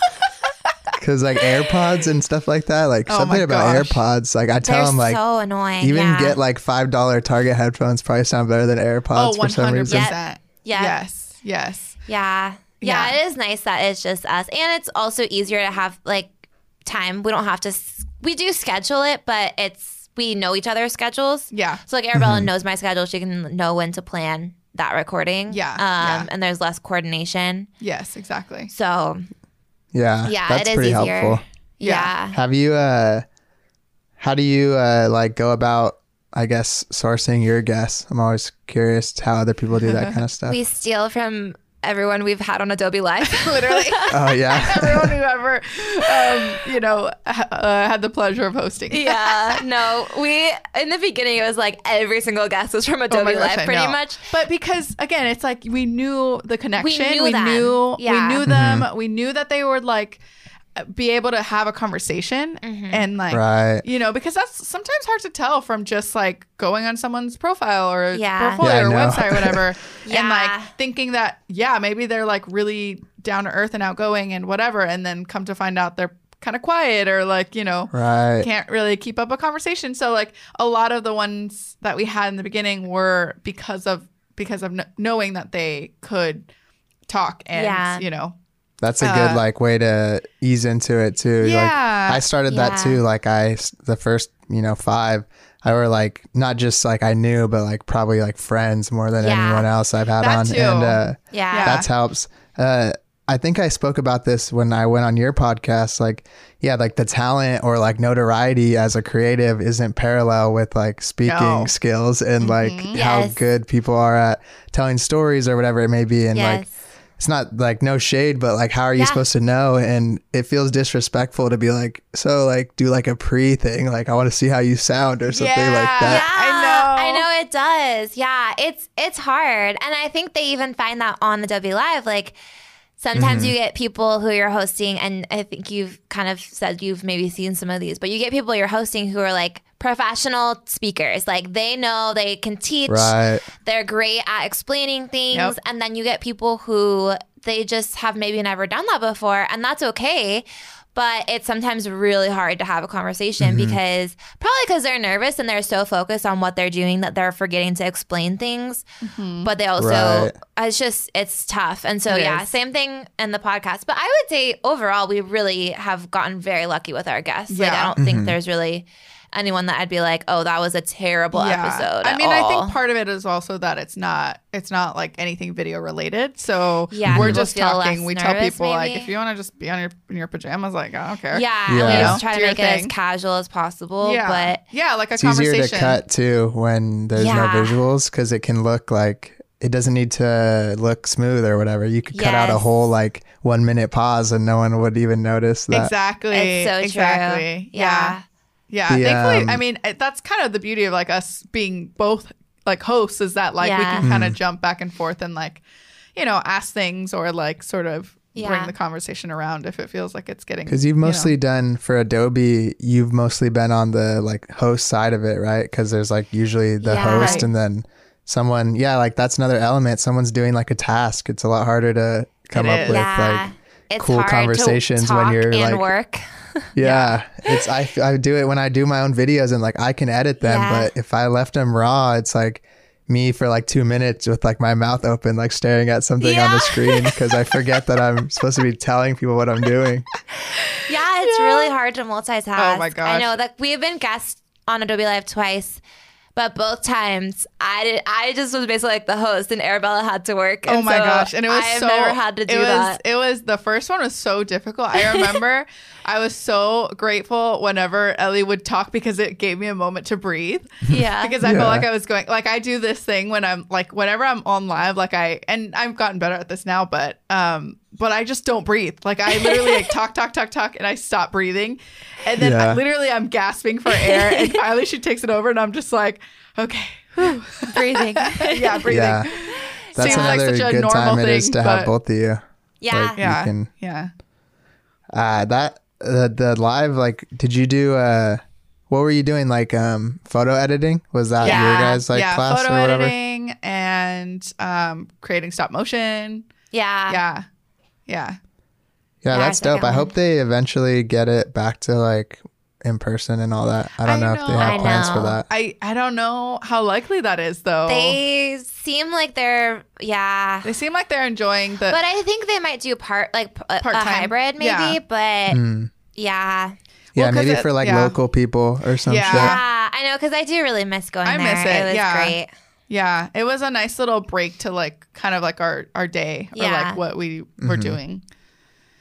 A: Because like AirPods and stuff like that, like
B: Oh
A: something
B: my
A: about
B: gosh.
A: AirPods, like I tell
C: They're
A: them like
C: so annoying.
A: even
C: yeah.
A: get like five dollar Target headphones probably sound better than AirPods
B: Oh,
A: for
B: one
A: some reason.
B: Oh, percent.
C: Yeah.
B: Yes. Yes.
C: Yeah. yeah.
B: Yeah.
C: it is nice that it's just us. And it's also easier to have like time. We don't have to, s- we do schedule it, but it's, we know each other's schedules.
B: Yeah.
C: So like Arabella mm-hmm. knows my schedule. She can know when to plan that recording.
B: Yeah,
C: Um,
B: yeah.
C: And there's less coordination.
B: Yes. Exactly.
C: So
A: Yeah,
C: yeah,
A: that's
C: it is
A: pretty
C: easier.
A: helpful.
C: Yeah.
A: Have you uh how do you uh like go about I guess sourcing your guests? I'm always curious how other people do that kind of stuff.
C: We steal from everyone we've had on Adobe Live.
B: Literally.
A: oh yeah.
B: Everyone who ever, um, you know, ha- uh, had the pleasure of hosting.
C: yeah. No, we, in the beginning, it was like every single guest was from
B: Oh
C: Adobe
B: my gosh,
C: Live
B: I
C: pretty
B: know.
C: much.
B: But because again, it's like we knew the connection.
C: knew
B: we
C: them.
B: knew
C: Yeah.
B: we knew them. We knew that they were like be able to have a conversation
C: Mm-hmm.
B: and like
A: Right.
B: you know because that's sometimes hard to tell from just like going on someone's profile or
C: Yeah.
B: portfolio
A: Yeah,
B: or website or whatever and like thinking that yeah maybe they're like really down to earth and outgoing and whatever and then come to find out they're kind of quiet or like you know
A: Right.
B: can't really keep up a conversation. So like a lot of the ones that we had in the beginning were because of because of kn- knowing that they could talk and
C: Yeah.
B: you know
A: That's a good
B: Uh,
A: like way to ease into it too.
B: Yeah.
A: Like I started that
C: Yeah.
A: too. Like I the first, you know, 5 I were like not just like I knew but like probably like friends more than
C: Yeah.
A: anyone else I've had
B: That
A: on
B: too.
A: and uh
C: Yeah.
A: that helps. Uh, I think I spoke about this when I went on your podcast. Like, yeah, like the talent or like notoriety as a creative isn't parallel with like speaking
B: No.
A: skills and like how good people are at telling stories or whatever it may be. And like,
C: Yes.
A: It's not like no shade, but like, how are you
C: Yeah.
A: supposed to know? And it feels disrespectful to be like, so like, do like a pre thing. Like, I want to see how you sound or something like that. Yeah.
B: I know.
C: I know it does. Yeah, it's it's hard, and I think they even find that on the W Live. Like sometimes
A: Mm-hmm.
C: you get people who you're hosting, and I think you've kind of said you've maybe seen some of these, but you get people you're hosting who are like professional speakers. Like they know they can teach.
A: Right.
C: They're great at explaining things,
B: Yep.
C: and then you get people who they just have maybe never done that before, and that's okay. But it's sometimes really hard to have a conversation
A: Mm-hmm.
C: because probably because they're nervous and they're so focused on what they're doing that they're forgetting to explain things. But they also,
A: Right.
C: it's just, it's tough. And so,
B: It
C: yeah,
B: is.
C: same thing in the podcast. But I would say overall, we really have gotten very lucky with our guests. Like, I don't
A: Mm-hmm.
C: think there's really anyone that I'd be like, oh, that was a terrible episode.
B: I
C: at
B: mean, I think part of it is also that it's not it's not like anything video related. So
C: Yeah,
B: we're just talking.
C: less
B: We tell
C: nervous,
B: people like if you want to just be on your in your pajamas, like I don't care.
C: Yeah,
A: Yeah.
C: we
A: You
C: just try to make it as casual as possible.
B: yeah,
C: But
B: yeah, like a
A: It's easier to cut too when there's
C: Yeah.
A: no visuals because it can look like it doesn't need to look smooth or whatever. You could cut out a whole like one minute pause and no one would even notice that.
B: Exactly.
C: it's so
B: exactly.
C: true.
B: Yeah. Yeah.
A: The,
B: Thankfully,
A: um,
B: I mean, that's kind of the beauty of like us being both like hosts is that like we can kind
A: Mm.
B: of jump back and forth and like, you know, ask things or like sort of bring the conversation around if it feels like it's getting.
A: Because you've
B: you know.
A: mostly done for Adobe, you've mostly been on the like host side of it, right? Because there's like usually the
C: Yeah.
A: host
B: Right.
A: and then someone, yeah, like that's another element. Someone's doing like a task. It's a lot harder to come
B: It
A: up
B: is.
A: with
C: yeah.
A: like
C: it's
A: cool
C: hard
A: conversations
C: to
A: when you're,
C: and
A: like-
C: work.
A: Yeah, it's I I do it when I do my own videos and like I can edit them,
C: Yeah.
A: but if I left them raw, it's like me for like two minutes with like my mouth open, like staring at something on the screen because I forget that I'm supposed to be telling people what I'm doing.
C: Yeah, it's really hard to multitask.
B: Oh my gosh.
C: I know that we have been guests on Adobe Live twice, but both times I did. I just was basically like the host, and Arabella had to work.
B: Oh my
C: so
B: gosh! And it was
C: I have
B: so.
C: never had to do
B: it was,
C: that.
B: It was the first one was so difficult. I remember I was so grateful whenever Ellie would talk because it gave me a moment to breathe.
C: Yeah.
B: because I
A: Yeah.
B: felt like I was going like I do this thing when I'm like whenever I'm on live like I and I've gotten better at this now but um but I just don't breathe like I literally like talk talk talk talk and I stop breathing and then
A: Yeah.
B: I, literally I'm gasping for air and finally she takes it over and I'm just like okay whew.
C: breathing.
B: yeah breathing
A: Yeah, that's
B: Seems like
A: another
B: such a
A: good
B: normal
A: time it is
B: thing,
A: to have both of you.
C: Yeah.
A: Like,
B: yeah
A: You can,
B: yeah
A: uh, that uh, the live like, did you do? uh What were you doing? Like um photo editing? Was that
B: yeah
A: your guys like
B: yeah
A: class
B: photo
A: or whatever?
B: editing and um creating stop motion
C: yeah.
B: yeah yeah
A: Yeah,
C: our
A: that's dope. I hope they eventually get it back to like in person and all that. I don't
B: I
A: know, if they have
C: I
A: plans for that.
B: I I don't know how likely that is though.
C: They seem like they're yeah.
B: they seem like they're enjoying the
C: But I think they might do part like p- a, a
B: Part-time.
C: hybrid maybe,
B: Yeah.
C: but
A: Mm.
C: yeah.
A: Yeah,
B: 'cause
A: maybe
B: it-
A: for like
B: yeah.
A: local people or some
B: Yeah.
A: shit.
C: Yeah, I know because I do really miss going
B: I
C: there.
B: miss it,
C: was
B: yeah.
C: great.
B: Yeah, it was a nice little break to like kind of like our our day or
C: Yeah.
B: like what we were
A: Mm-hmm.
B: doing.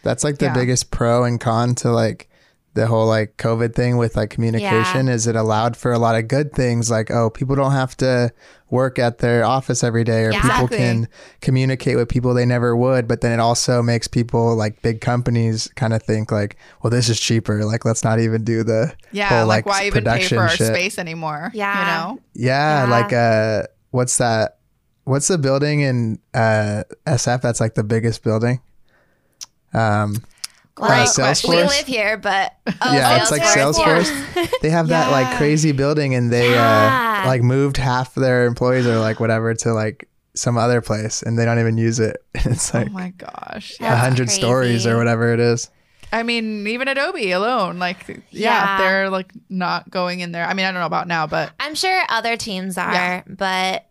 A: That's like the
B: Yeah.
A: biggest pro and con to like the whole like COVID thing with like communication is it allowed for a lot of good things like oh people don't have to work at their office every day or
C: Yeah.
A: people
B: Exactly.
A: can communicate with people they never would but then it also makes people like big companies kind of think like well this is cheaper like let's not even do the
B: Yeah,
A: whole
B: like,
A: like,
B: why even pay
A: production
B: for our
A: shit.
B: space anymore?
C: Yeah.
B: you know.
A: Yeah,
C: Yeah.
A: like uh what's that? What's the building in uh SF that's like the biggest building? Um
C: Well,
A: uh,
C: we
A: Salesforce.
C: live here, but oh,
A: yeah, it's like Salesforce. They have that like crazy building and they
C: Yeah.
A: uh like moved half their employees or like whatever to like some other place and they don't even use it. It's like
B: oh my gosh.
A: a hundred stories or whatever it is.
B: I mean, even Adobe alone, like, yeah,
C: Yeah.
B: they're like not going in there. I mean, I don't know about now, but
C: I'm sure other teams are,
B: Yeah.
C: but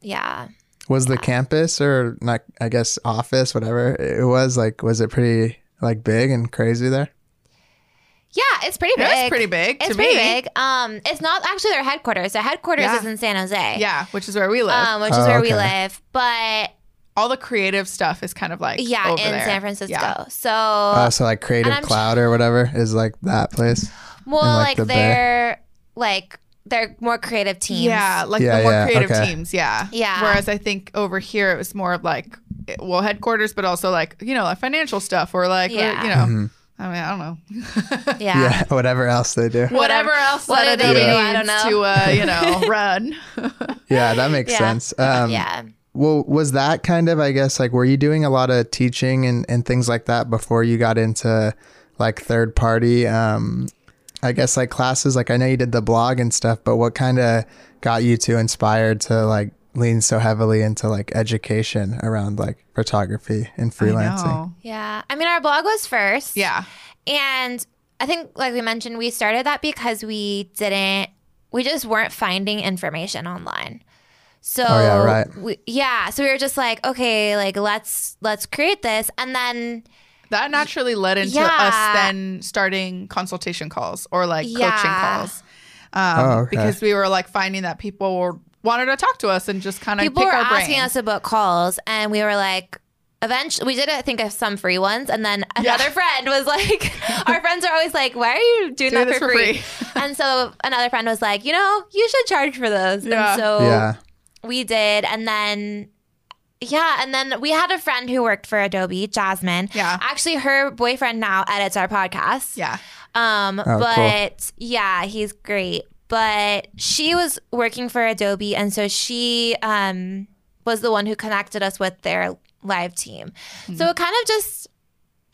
C: yeah.
A: Was the campus or not I guess office, whatever it was, like was it pretty like big and crazy there?
C: Yeah, it's pretty big.
B: it's pretty big.
C: It's
B: to
C: pretty
B: me.
C: big. Um, it's not actually their headquarters. Their headquarters
B: Yeah.
C: is in San Jose.
B: Yeah, which is where we live.
C: Um, which is
A: Oh,
C: where we live. But
B: All the creative stuff is kind of like
C: yeah,
B: over
C: in
B: there.
C: San Francisco.
B: Yeah.
C: So
A: Uh, so like Creative
C: I'm-
A: Cloud or whatever is like that place.
C: well,
A: in, like,
C: like,
A: the
C: they're like they're more creative teams.
B: Yeah, like
A: Yeah,
B: the more
A: yeah,
B: creative
A: okay.
B: teams. Yeah.
C: Yeah.
B: Whereas I think over here it was more of like, well, headquarters, but also like, you know, like financial stuff or like,
C: Yeah.
B: you know, I mean, I don't know.
C: Yeah.
A: Yeah, whatever else they do.
B: Whatever else
C: What
B: that
C: do they
A: do?
C: I don't know.
B: to, uh, you know, run.
A: Yeah, that makes
C: Yeah.
A: sense. Um,
C: yeah.
A: Well, was that kind of, I guess, like, were you doing a lot of teaching and, and things like that before you got into like third party, um, I guess, like classes? Like, I know you did the blog and stuff, but what kind of got you to inspired to like lean so heavily into like education around like photography and
B: I
A: freelancing?
B: know.
C: Yeah. I mean, our blog was first.
B: Yeah.
C: And I think, like we mentioned, we started that because we didn't, we just weren't finding information online. So
A: Oh, yeah, right.
C: we, yeah, so we were just like, okay, like let's let's create this, and then
B: That naturally led into
C: Yeah.
B: us then starting consultation calls or like coaching calls. Um,
A: Oh, okay.
B: Because we were like finding that people were wanted to talk to us and just kind of
C: people
B: pick
C: were
B: our brain.
C: asking us about calls, and we were like. Eventually, we did I think of some free ones, and then
B: Yeah.
C: another friend was like, "Our friends are always like, why are you doing
B: Doing
C: that for,
B: for
C: free?"
B: free.
C: and so another friend was like, "You know, you should charge for those."
B: Yeah.
C: And so
A: Yeah.
C: We did and then yeah and then we had a friend who worked for adobe jasmine
B: Yeah.
C: actually her boyfriend now edits our podcast
B: Yeah.
C: um
A: cool.
C: but yeah he's great but she was working for adobe and so she um was the one who connected us with their live team
B: Hmm.
C: so it kind of just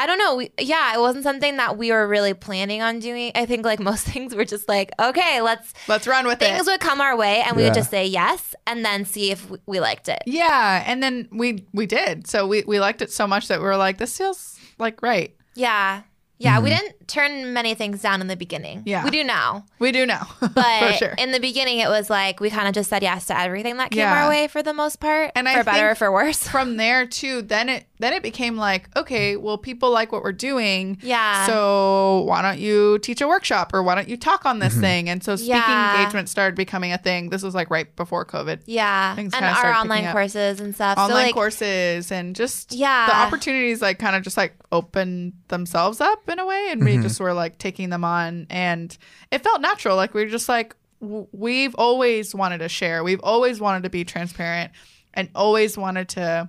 C: I don't know. We, yeah, it wasn't something that we were really planning on doing. I think like most things were just like, okay, let's
B: Let's run with
C: things
B: it.
C: would come our way and we
A: Yeah.
C: would just say yes and then see if we, we liked it.
B: Yeah, and then we we did. So we we liked it so much that we were like, this feels like right.
C: Yeah. Yeah, we didn't turn many things down in the beginning.
B: Mm-hmm. Yeah.
C: We do now.
B: We do now,
C: But
B: for sure.
C: in the beginning, it was like we kind of just said yes to everything that came
B: Yeah.
C: our way for the most part.
B: And I
C: for
B: I
C: better or
B: think
C: for worse.
B: From there too, then it then it became like, okay, well, people like what we're doing.
C: Yeah.
B: So why don't you teach a workshop or why don't you talk on this mm-hmm. thing? And so speaking
C: Yeah.
B: engagement started becoming a thing. This was like right before COVID.
C: yeah.
B: Things
C: And
B: kinda
C: our
B: started
C: online courses and stuff.
B: Online
C: so like,
B: courses and just
C: Yeah.
B: the opportunities like kind of just like opened themselves up in a way and we mm-hmm. just were like taking them on and it felt natural like we were just like w- we've always wanted to share we've always wanted to be transparent and always wanted to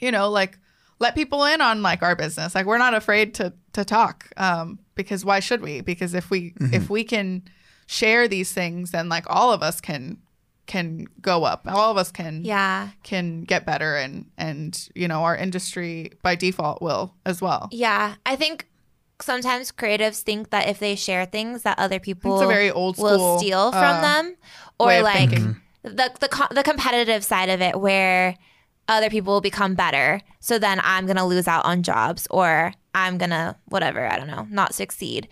B: you know like let people in on like our business like we're not afraid to to talk um because why should we because if we if we can share these things then like all of us can can go up all of us can
C: yeah.
B: can get better and and you know our industry by default will as well
C: Yeah. I think sometimes creatives think that if they share things that other people
B: it's a very old
C: will steal from
B: uh,
C: them or like
B: thinking.
C: the the the competitive side of it where other people will become better. So then I'm going to lose out on jobs or I'm going to, whatever, I don't know, not succeed.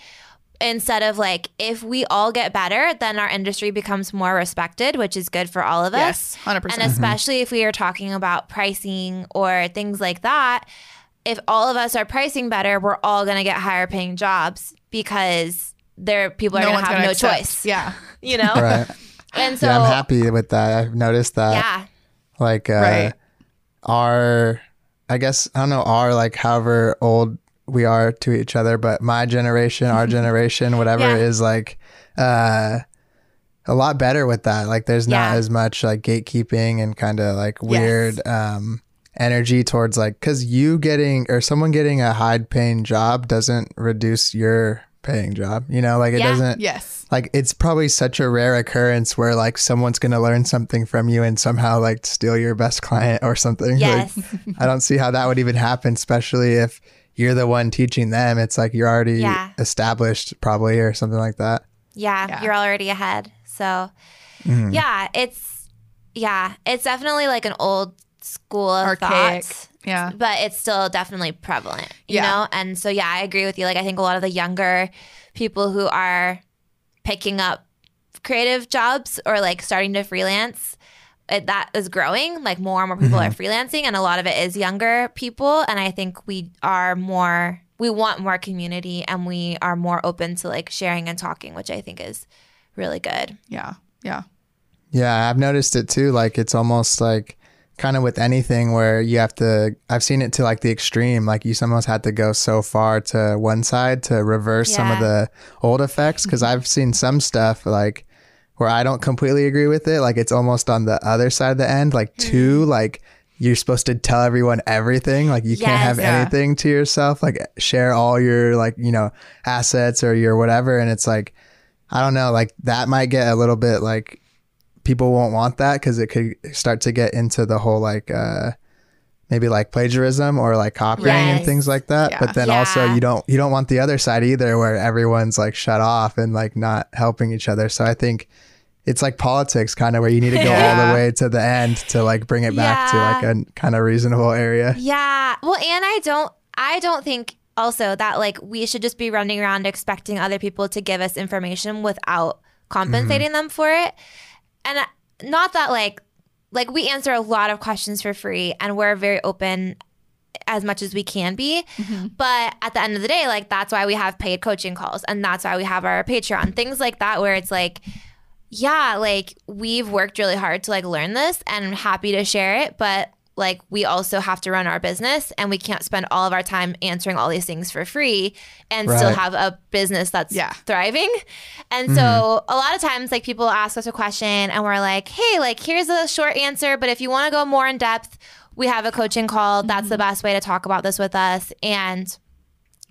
C: Instead of like, if we all get better, then our industry becomes more respected, which is good for all of us.
B: Yes, 100%.
C: And especially if we are talking about pricing or things like that, if all of us are pricing better, we're all going to get higher paying jobs because there people are
B: no
C: going to have
B: gonna
C: no
B: accept.
C: choice.
B: Yeah.
C: You know?
A: Right.
C: And so
A: yeah, I'm happy with that. I've noticed that.
C: yeah.
A: Like, uh,
B: Right.
A: Our, I guess, I don't know, our, like, however old we are to each other, but my generation, our generation, whatever,
C: Yeah.
A: is like, uh, a lot better with that. Like, there's not
C: Yeah.
A: as much like gatekeeping and kind of like weird, um, energy towards like, cause you getting or someone getting a high paying job doesn't reduce your paying job, you know, like it
C: Yeah.
A: doesn't,
B: Yes.
A: like it's probably such a rare occurrence where like someone's gonna learn something from you and somehow like steal your best client or something.
C: Yes.
A: Like, I don't see how that would even happen, especially if you're the one teaching them. It's like you're already
C: Yeah.
A: established probably or something like that.
C: Yeah,
B: Yeah.
C: you're already ahead. So,
A: Mm-hmm.
C: yeah, it's yeah, it's definitely like an old school of
B: Archaic.
C: thought,
B: Yeah.
C: but it's still definitely prevalent, you
B: Yeah.
C: know? And so yeah, I agree with you. Like I think a lot of the younger people who are picking up creative jobs or like starting to freelance it, that is growing like more and more people are mm-hmm. freelancing and a lot of it is younger people and i think we are more we want more community and we are more open to like sharing and talking which i think is really good
B: Yeah. Yeah.
A: Yeah, I've noticed it too. Like it's almost like kind of with anything where you have to I've seen it to like the extreme. Like you almost had to go so far to one side to reverse some of the old effects. Cause I've seen some stuff like where I don't completely agree with it. Like it's almost on the other side of the end. Like hmm. two, like you're supposed to tell everyone everything. Like you can't have
B: Yeah.
A: anything to yourself. Like share all your like, you know, assets or your whatever. And it's like I don't know, like that might get a little bit like people won't want that because it could start to get into the whole like uh maybe like plagiarism or like copying and things like that.
B: Yeah.
A: but then also you don't you don't want the other side either where everyone's like shut off and like not helping each other. So i think it's like politics kind of where you need to go all the way to the end to like bring it back to like a kind of reasonable area.
C: Yeah. Well, and I don't I don't think also that like we should just be running around expecting other people to give us information without compensating them for it. And uh, not that like like we answer a lot of questions for free and we're very open as much as we can be. But at the end of the day, like that's why we have paid coaching calls and that's why we have our Patreon. Things like that where it's like yeah, like we've worked really hard to like learn this and I'm happy to share it, but like we also have to run our business and we can't spend all of our time answering all these things for free and still have a business that's
B: Yeah.
C: thriving. And so mm-hmm. a lot of times like people ask us a question and we're like, "Hey, like here's a short answer, but if you want to go more in depth, we have a coaching call. That's the mm-hmm. best way to talk about this with us." And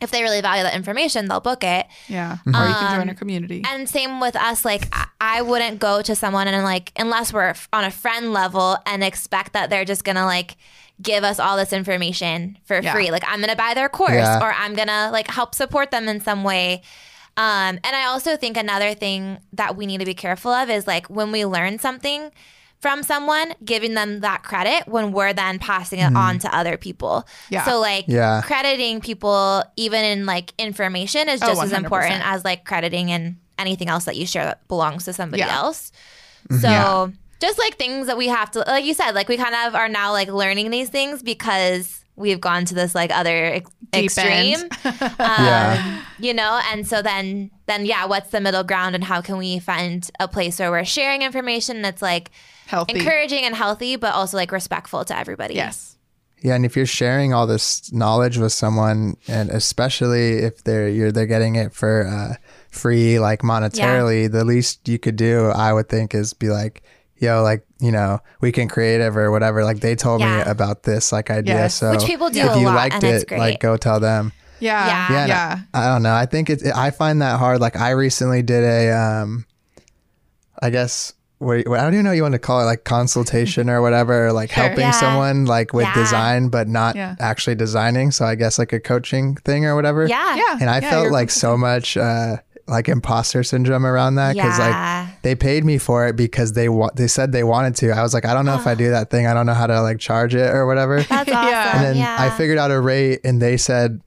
C: if they really value that information, they'll book it.
B: Yeah. Or you can join
C: a
B: our community.
C: And same with us. Like, I- I wouldn't go to someone and, like, unless we're on a friend level and expect that they're just gonna, like, give us all this information for
B: Yeah.
C: free. Like, I'm gonna buy their course
A: Yeah.
C: or I'm gonna, like, help support them in some way. Um, and I also think another thing that we need to be careful of is, like, when we learn something from someone, giving them that credit when we're then passing it on to other people.
B: Yeah.
C: So, like,
A: Yeah.
C: crediting people, even in, like, information, is
B: Oh,
C: just as important as like crediting and anything else that you share that belongs to somebody
B: Yeah.
C: else. So
B: Yeah.
C: just like things that we have to, like you said, like we kind of are now like learning these things because we've gone to this like other ex- extreme, um,
A: Yeah.
C: you know. And so then, then yeah, what's the middle ground, and how can we find a place where we're sharing information that's like
B: Healthy.
C: encouraging and healthy, but also like respectful to everybody.
B: Yes.
A: Yeah, and if you're sharing all this knowledge with someone, and especially if they're you're they're getting it for uh, free, like monetarily, the least you could do, I would think, is be like, "Yo, like you know, Weekend Creative or whatever. Like they told me about this like idea,
B: Yes.
A: so
C: Which people do
A: if
C: a
A: you
C: lot,
A: liked
C: and it's
A: it,
C: great.
A: like go tell them."
B: Yeah.
C: Yeah.
A: Yeah,
B: Yeah.
A: and I don't know. I think it's. I find that hard. Like I recently did a, um, I guess. What, what I don't even know what you want to call it, like consultation or whatever, or like
B: Sure.
A: helping
C: Yeah.
A: someone like with
C: Yeah.
A: design, but not
B: Yeah.
A: actually designing. So I guess like a coaching thing or whatever.
C: Yeah.
B: Yeah.
A: And I
B: Yeah,
A: felt like so much uh, like imposter syndrome around that because
C: Yeah.
A: like they paid me for it because they wa- they said they wanted to. I was like, I don't know if I do that thing. I don't know how to like charge it or whatever.
C: That's
B: Yeah.
C: awesome.
A: and then
C: yeah.
A: I figured out a rate, and they said,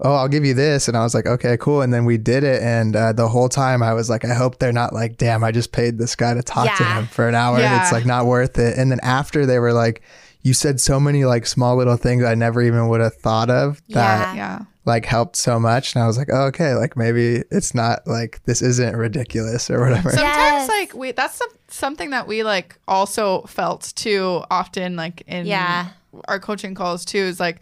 A: "Oh, I'll give you this," and I was like, "Okay, cool." And then we did it, and uh, the whole time I was like, "I hope they're not like, damn, I just paid this guy to talk to him for an hour, and it's like not worth it." And then after they were like, "You said so many like small little things I never even would have thought of that."
C: Yeah.
B: Yeah.
A: Like helped so much, and I was like, oh, okay, like maybe it's not like this isn't ridiculous or whatever.
B: Sometimes
C: Yes.
B: like we that's some, something that we like also felt too often like in
C: Yeah.
B: our coaching calls too is like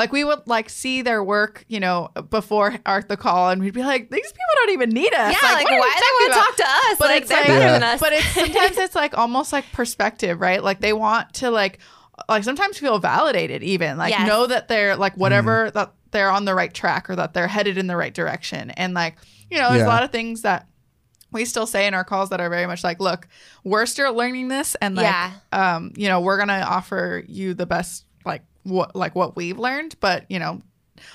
B: like we would like see their work, you know, before Art the call and we'd be like, these people don't even need us.
C: yeah, like,
B: what are you
C: why do they want to talk to us?
B: But
C: like
B: it's
C: they're
B: like-
C: better
A: Yeah.
C: than us.
B: But it's sometimes it's like almost like perspective, right? Like they want to like like sometimes feel validated even. Like
C: Yes.
B: know that they're like whatever that they're on the right track or that they're headed in the right direction. And like, you know, there's
A: Yeah.
B: a lot of things that we still say in our calls that are very much like, look, we're still learning this and like
C: Yeah.
B: um, you know, we're gonna offer you the best like what like what we've learned, but you know,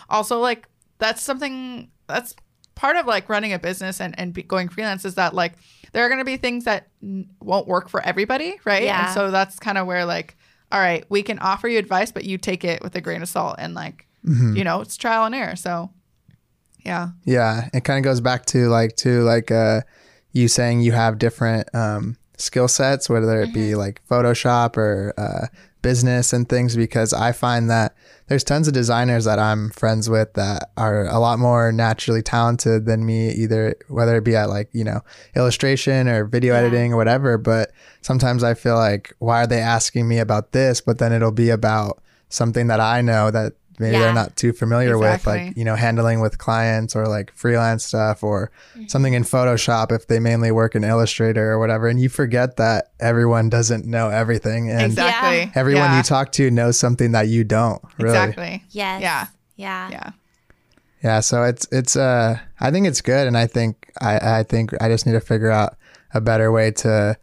B: also like that's something that's part of like running a business and, and be going freelance is that like there are going to be things that n- won't work for everybody right
C: Yeah.
B: and so that's kind of where like all right we can offer you advice but you take it with a grain of salt and like
A: Mm-hmm.
B: you know it's trial and error so yeah
A: Yeah, it kind of goes back to like to like uh you saying you have different um skill sets, whether it be like Photoshop or uh business and things because I find that there's tons of designers that I'm friends with that are a lot more naturally talented than me either whether it be at like, you know, illustration or video
C: Yeah.
A: editing or whatever, but sometimes I feel like why are they asking me about this, but then it'll be about something that I know that maybe
C: Yeah.
A: they're not too familiar with like you know handling with clients or like freelance stuff or something in photoshop if they mainly work in illustrator or whatever. And you forget that everyone doesn't know everything and
B: exactly.
A: Everyone
B: yeah.
A: you talk to knows something that you don't really.
B: Exactly.
C: Yes.
B: yeah.
C: Yeah.
B: yeah.
A: Yeah so it's it's uh i think it's good and i think i i think i just need to figure out a better way to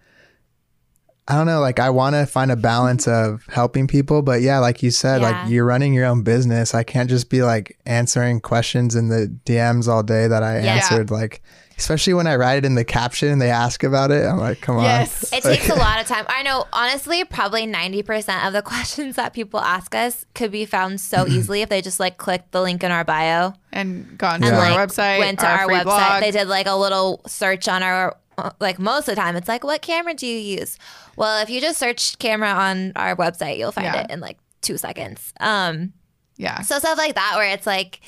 A: I don't know, like I want to find a balance mm-hmm. of helping people, but yeah, like you said,
C: Yeah.
A: like you're running your own business. I can't just be like answering questions in the DMs all day that I
C: Yeah.
A: answered. Like, especially when I write it in the caption and they ask about it, I'm like, come
B: Yes.
A: on.
C: It takes a lot of time. I know, honestly, probably 90% of the questions that people ask us could be found so mm-hmm. easily if they just like clicked the link in our bio
B: and gone to
C: and
A: Yeah.
B: our
C: like
B: website
C: went to our,
B: free
C: website.
B: blog.
C: They did like a little search on our like most of the time it's like what camera do you use? Well, if you just search camera on our website, you'll find
B: Yeah.
C: it in like 2 seconds. Um
B: yeah
C: so stuff like that where it's like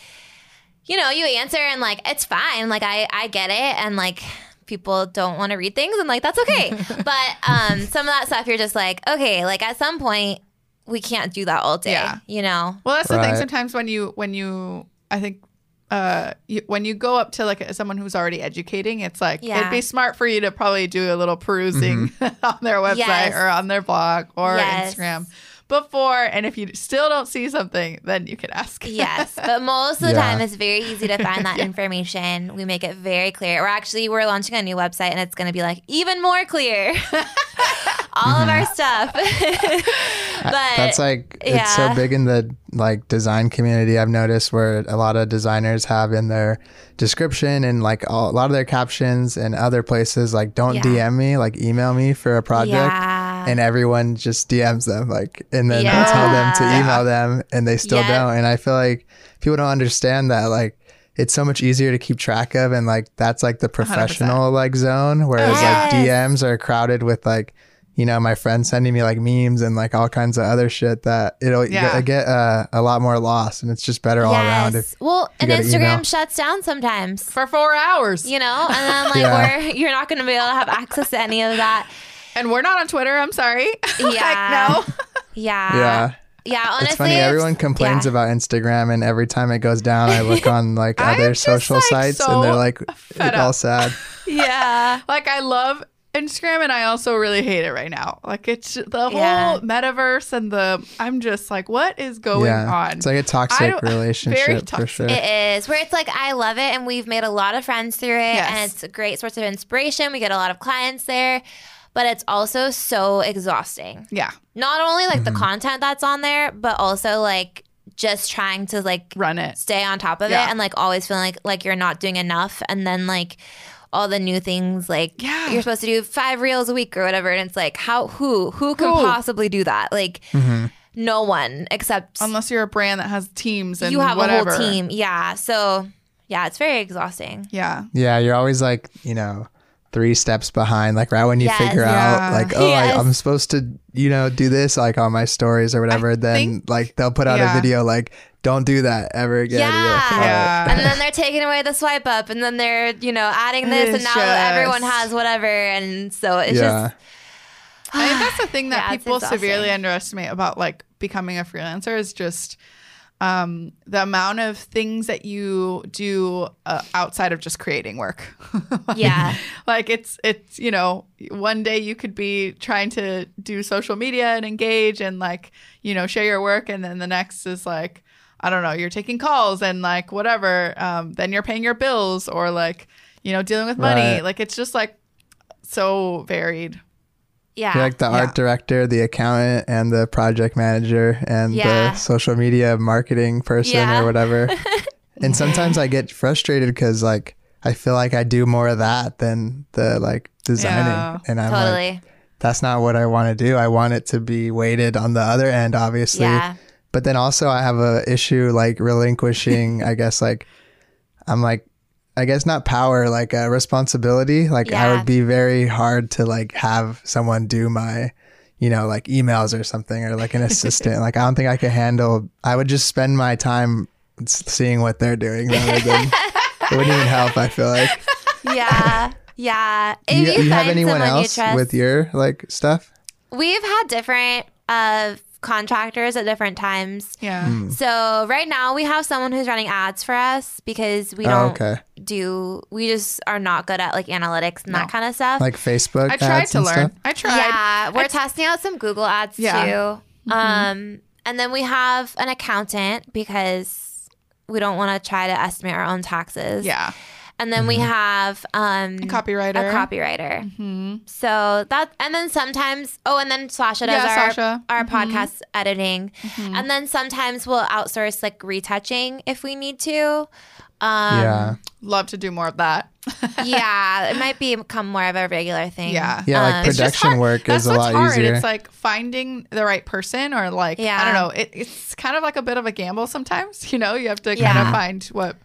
C: you know, you answer and like it's fine. Like I I get it and like people don't want to read things and like that's okay. but um some of that stuff you're just like, okay, like at some point we can't do that all day,
B: Yeah.
C: you know.
B: Well, that's the thing. Sometimes when you when you I think uh you, when you go up to like someone who's already educating, it's like
C: Yeah.
B: it'd be smart for you to probably do a little perusing on their website
C: Yes.
B: or on their blog or
C: Yes.
B: Instagram before. And if you still don't see something, then you can ask.
C: Yes, but most of the
A: Yeah.
C: time it's very easy to find that information. We make it very clear. We're actually we're launching a new website and it's going to be like even more clear. All of mm-hmm. our stuff. but
A: That's like it's so big in the like design community. I've noticed where a lot of designers have in their description and like all, a lot of their captions and other places like don't
C: Yeah.
A: DM me, like email me for a project.
C: Yeah.
A: And everyone just DMs them like and then
C: Yeah.
A: tell them to email them and they still
C: Yeah.
A: don't. And I feel like people don't understand that like it's so much easier to keep track of and like that's like the professional like zone whereas
C: Yes.
A: like DMs are crowded with like you know my friends sending me like memes and like all kinds of other shit that it'll
B: Yeah.
A: get, get uh, a lot more lost and it's just better all around if
C: well, and Instagram
A: email.
C: shuts down sometimes.
B: For four hours.
C: You know, and then like
A: Yeah.
C: we're you're not going to be able to have access to any of that.
B: And we're not on Twitter. I'm sorry. like,
C: Yeah.
B: no.
C: Yeah.
A: yeah
C: Yeah, honestly,
A: it's funny everyone complains
C: yeah.
A: about Instagram and every time it goes down I look on like other social
B: like,
A: sites
B: so
A: and they're like
B: fed
A: all
B: up.
A: sad
C: Yeah.
B: Like I love Instagram and I also really hate it right now. Like it's the whole
C: Yeah.
B: metaverse and the I'm just like, what is going
A: yeah
B: on?
A: it's like a toxic relationship
B: very
A: for sure
C: It is where it's like I love it, and we've made a lot of friends through it,
B: Yes.
C: and it's a great source of inspiration. We get a lot of clients there, but it's also so exhausting.
B: yeah,
C: Not only like
A: Mm-hmm.
C: the content that's on there, but also like just trying to like
B: run it.
C: stay on top of
B: Yeah.
C: it and like always feeling like like you're not doing enough, and then like all the new things like
B: Yeah.
C: you're supposed to do five reels a week or whatever and it's like how who who can
B: Who?
C: possibly do that like mm-hmm. no one except
B: Unless you're a brand that has teams and
C: you have
B: whatever.
C: a whole team yeah so yeah it's very exhausting
B: Yeah.
A: Yeah, you're always like, you know, three steps behind. Like right when you
C: Yes.
A: figure
B: Yeah.
A: out, like, oh,
C: Yes.
A: I, I'm supposed to, you know, do this like on my stories or whatever.
B: I
A: then
B: think-
A: like they'll put out
B: Yeah.
A: a video like, don't do that ever again.
C: Yeah.
B: Yeah.
C: and then they're taking away the swipe up and then they're you know adding this and
B: It's
C: now everyone has whatever and so it's
A: yeah.
C: just
B: I think that's the thing that
C: Yeah,
B: people severely underestimate about like becoming a freelancer is just um, the amount of things that you do uh, outside of just creating work. Like-
C: Yeah.
B: Like it's it's you know one day you could be trying to do social media and engage and like you know share your work and then the next is like I don't know you're taking calls and like whatever um, then you're paying your bills or like you know dealing with money
A: Right.
B: like it's just like so varied.
C: yeah
A: You're like the
B: Yeah.
A: art director, the accountant, and the project manager, and
C: Yeah.
A: the social media marketing person
C: Yeah.
A: or whatever. and sometimes I get frustrated because like I feel like I do more of that than the like designing,
B: Yeah.
A: and I'm like,
C: totally
A: that's not what I want to do. I want it to be weighted on the other end, obviously.
C: Yeah
A: But then also I have a issue like relinquishing, I guess like I'm like I guess not power, like a responsibility. Like I would be very hard to like have someone do my, you know, like emails or something or like an assistant. like I don't think I could handle I would just spend my time seeing what they're doing rather than it wouldn't even help, I feel like.
C: yeah yeah
A: Do
C: if
A: you,
C: you,
A: you have anyone
C: you
A: else
C: trust-
A: with your like stuff?
C: we've had different uh contractors at different times
B: Yeah.
A: Hmm.
C: so right now we have someone who's running ads for us because we
A: Oh,
C: don't
A: okay.
C: do we just are not good at like analytics and
B: No.
C: that kind of stuff
A: Like Facebook
B: I tried
A: ads
B: to
A: and
B: learn.
A: stuff?
B: I tried.
C: Yeah, we're
B: I-
C: testing out some Google ads
B: Yeah. Mm-hmm.
C: too. Um, and then we have an accountant because we don't want to try to estimate our own taxes.
B: Yeah.
C: And then
A: Mm-hmm.
C: we have um,
B: A copywriter.
C: a copywriter.
B: hmm
C: So that, and then sometimes, oh, and then Sasha does
B: Yeah,
C: our,
B: Sasha.
C: our
B: Mhm.
C: podcast editing. And then sometimes we'll outsource like retouching if we need to. Um,
A: yeah.
B: Love to do more of that.
C: yeah, it might become more of a regular thing.
B: Yeah.
A: Yeah, like
C: Um,
A: production
B: hard.
A: work
B: That's
A: is a
B: what's
A: lot
B: hard.
A: easier.
B: It's like finding the right person or like
C: Yeah.
B: I don't know. It, it's kind of like a bit of a gamble sometimes. You know, you have to kind of find what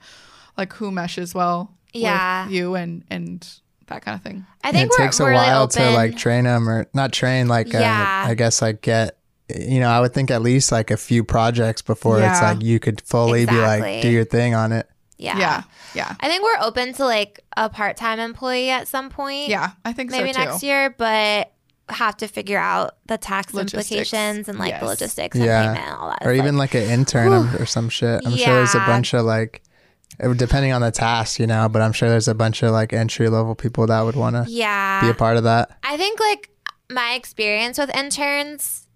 B: like who meshes well
C: Yeah.
B: with you and and that kind of thing.
C: I think
A: it
C: we're,
A: takes a
C: we're really
A: while
C: open.
A: to like train them or not train like
C: Yeah.
A: uh, i guess like get you know i would think at least like a few projects before it's like you could fully be like do your thing on it
C: yeah.
B: Yeah. Yeah.
C: I think we're open to like a part time employee at some point.
B: Yeah. I think
C: Maybe
B: so too.
C: next year, but have to figure out the tax
B: Logistics.
C: implications and like the
B: Yes.
C: logistics and
A: Yeah.
C: payment and all that.
A: or even
C: like,
A: like an intern or- or some shit i'm sure there's a bunch of like depending on the task you know but i'm sure there's a bunch of like entry level people that would want to
C: yeah.
A: be a part of that
C: I think like my experience with interns.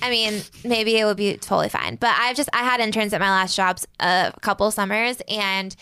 C: I mean, maybe it would be totally fine, but I've just I had interns at my last jobs a couple summers, and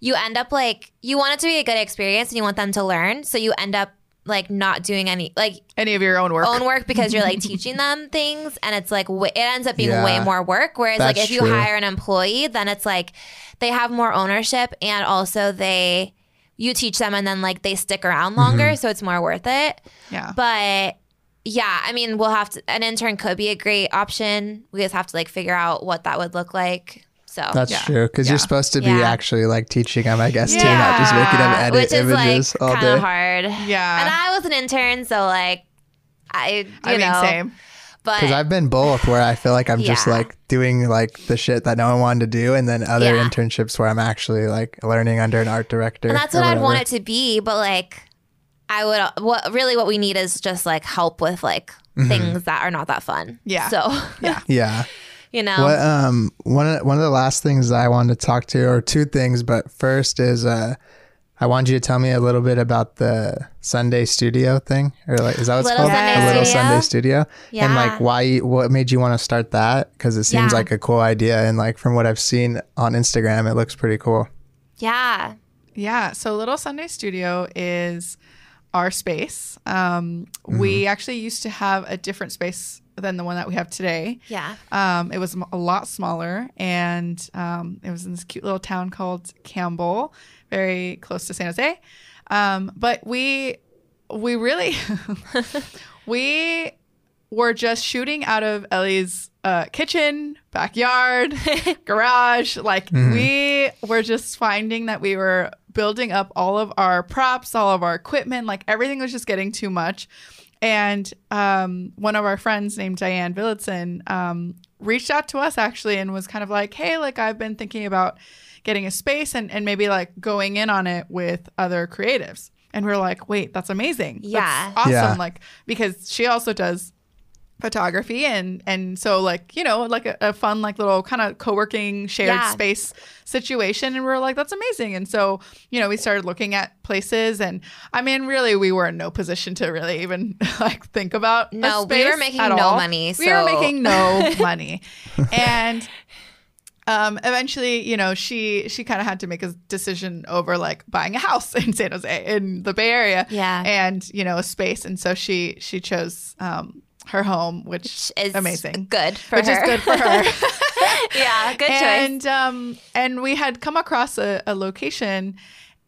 C: you end up like you want it to be a good experience, and you want them to learn, so you end up like not doing any like
B: Any of your own work.
C: own work because you're like teaching them things and it's like w- it ends up being
A: Yeah.
C: way more work whereas like
A: That's
C: if you
A: true.
C: hire an employee then it's like they have more ownership and also they you teach them and then like they stick around longer
A: Mm-hmm.
C: so it's more worth it
B: yeah.
C: but yeah i mean we'll have to an intern could be a great option we just have to like figure out what that would look like so
A: that's
B: Yeah.
A: true because
B: Yeah.
A: you're supposed to be
C: Yeah.
A: actually like teaching them i guess too not just making them edit
C: which is
A: images
C: like
A: all
C: kind
A: day
C: of hard
B: Yeah.
C: and i was an intern so like i you
B: I mean,
C: know
B: same.
C: but
A: Because I've been both, where I feel like I'm just like doing like the shit that no one wanted to do, and then other
C: Yeah.
A: internships where I'm actually like learning under an art director.
C: And that's what I'd want it to be, but like I would what really what we need is just like help with like
A: Mm-hmm.
C: things that are not that fun.
B: Yeah.
C: So,
B: Yeah.
A: Yeah.
C: You know.
A: What um one of one of the last things I wanted to talk to, or two things, but first is uh I wanted you to tell me a little bit about the Sunday studio thing, or like is that what's
C: Little
A: called?
B: Sunday
A: a little Sunday studio, and like why? What made you want to start that? Because it seems
C: Yeah.
A: like a cool idea, and like from what I've seen on Instagram, it looks pretty cool.
C: yeah.
B: Yeah. So Little Sunday Studio is our space. Um, We actually used to have a different space than the one that we have today.
C: Yeah.
B: Um, it was a lot smaller, and um, it was in this cute little town called Campbell, very close to San Jose. Um, but we we really we were just shooting out of Ellie's uh, kitchen, backyard, garage. Like we were just finding that we were building up all of our props, all of our equipment. Like everything was just getting too much. And um, one of our friends named Diane Villitson um, reached out to us actually and was kind of like, hey, like I've been thinking about getting a space and, and maybe like going in on it with other creatives. And we are like, wait, that's amazing. That's
C: Yeah.
B: awesome.
A: Yeah.
B: Like, because she also does photography and and so like you know like a, a fun like little kind of co-working shared
C: Yeah.
B: space situation and we are like that's amazing and so you know we started looking at places and i mean really we were in no position to really even like think about
C: No, we were making no
B: all.
C: money,
B: we were making no money and um, eventually, you know, she she kind of had to make a decision over like buying a house in San Jose in the Bay Area,
C: Yeah.
B: and you know, a space, and so she she chose um, her home, which
C: Is
B: amazing,
C: Good for
B: which
C: her.
B: is good for her.
C: yeah, good choice.
B: and um, and we had come across a, a location,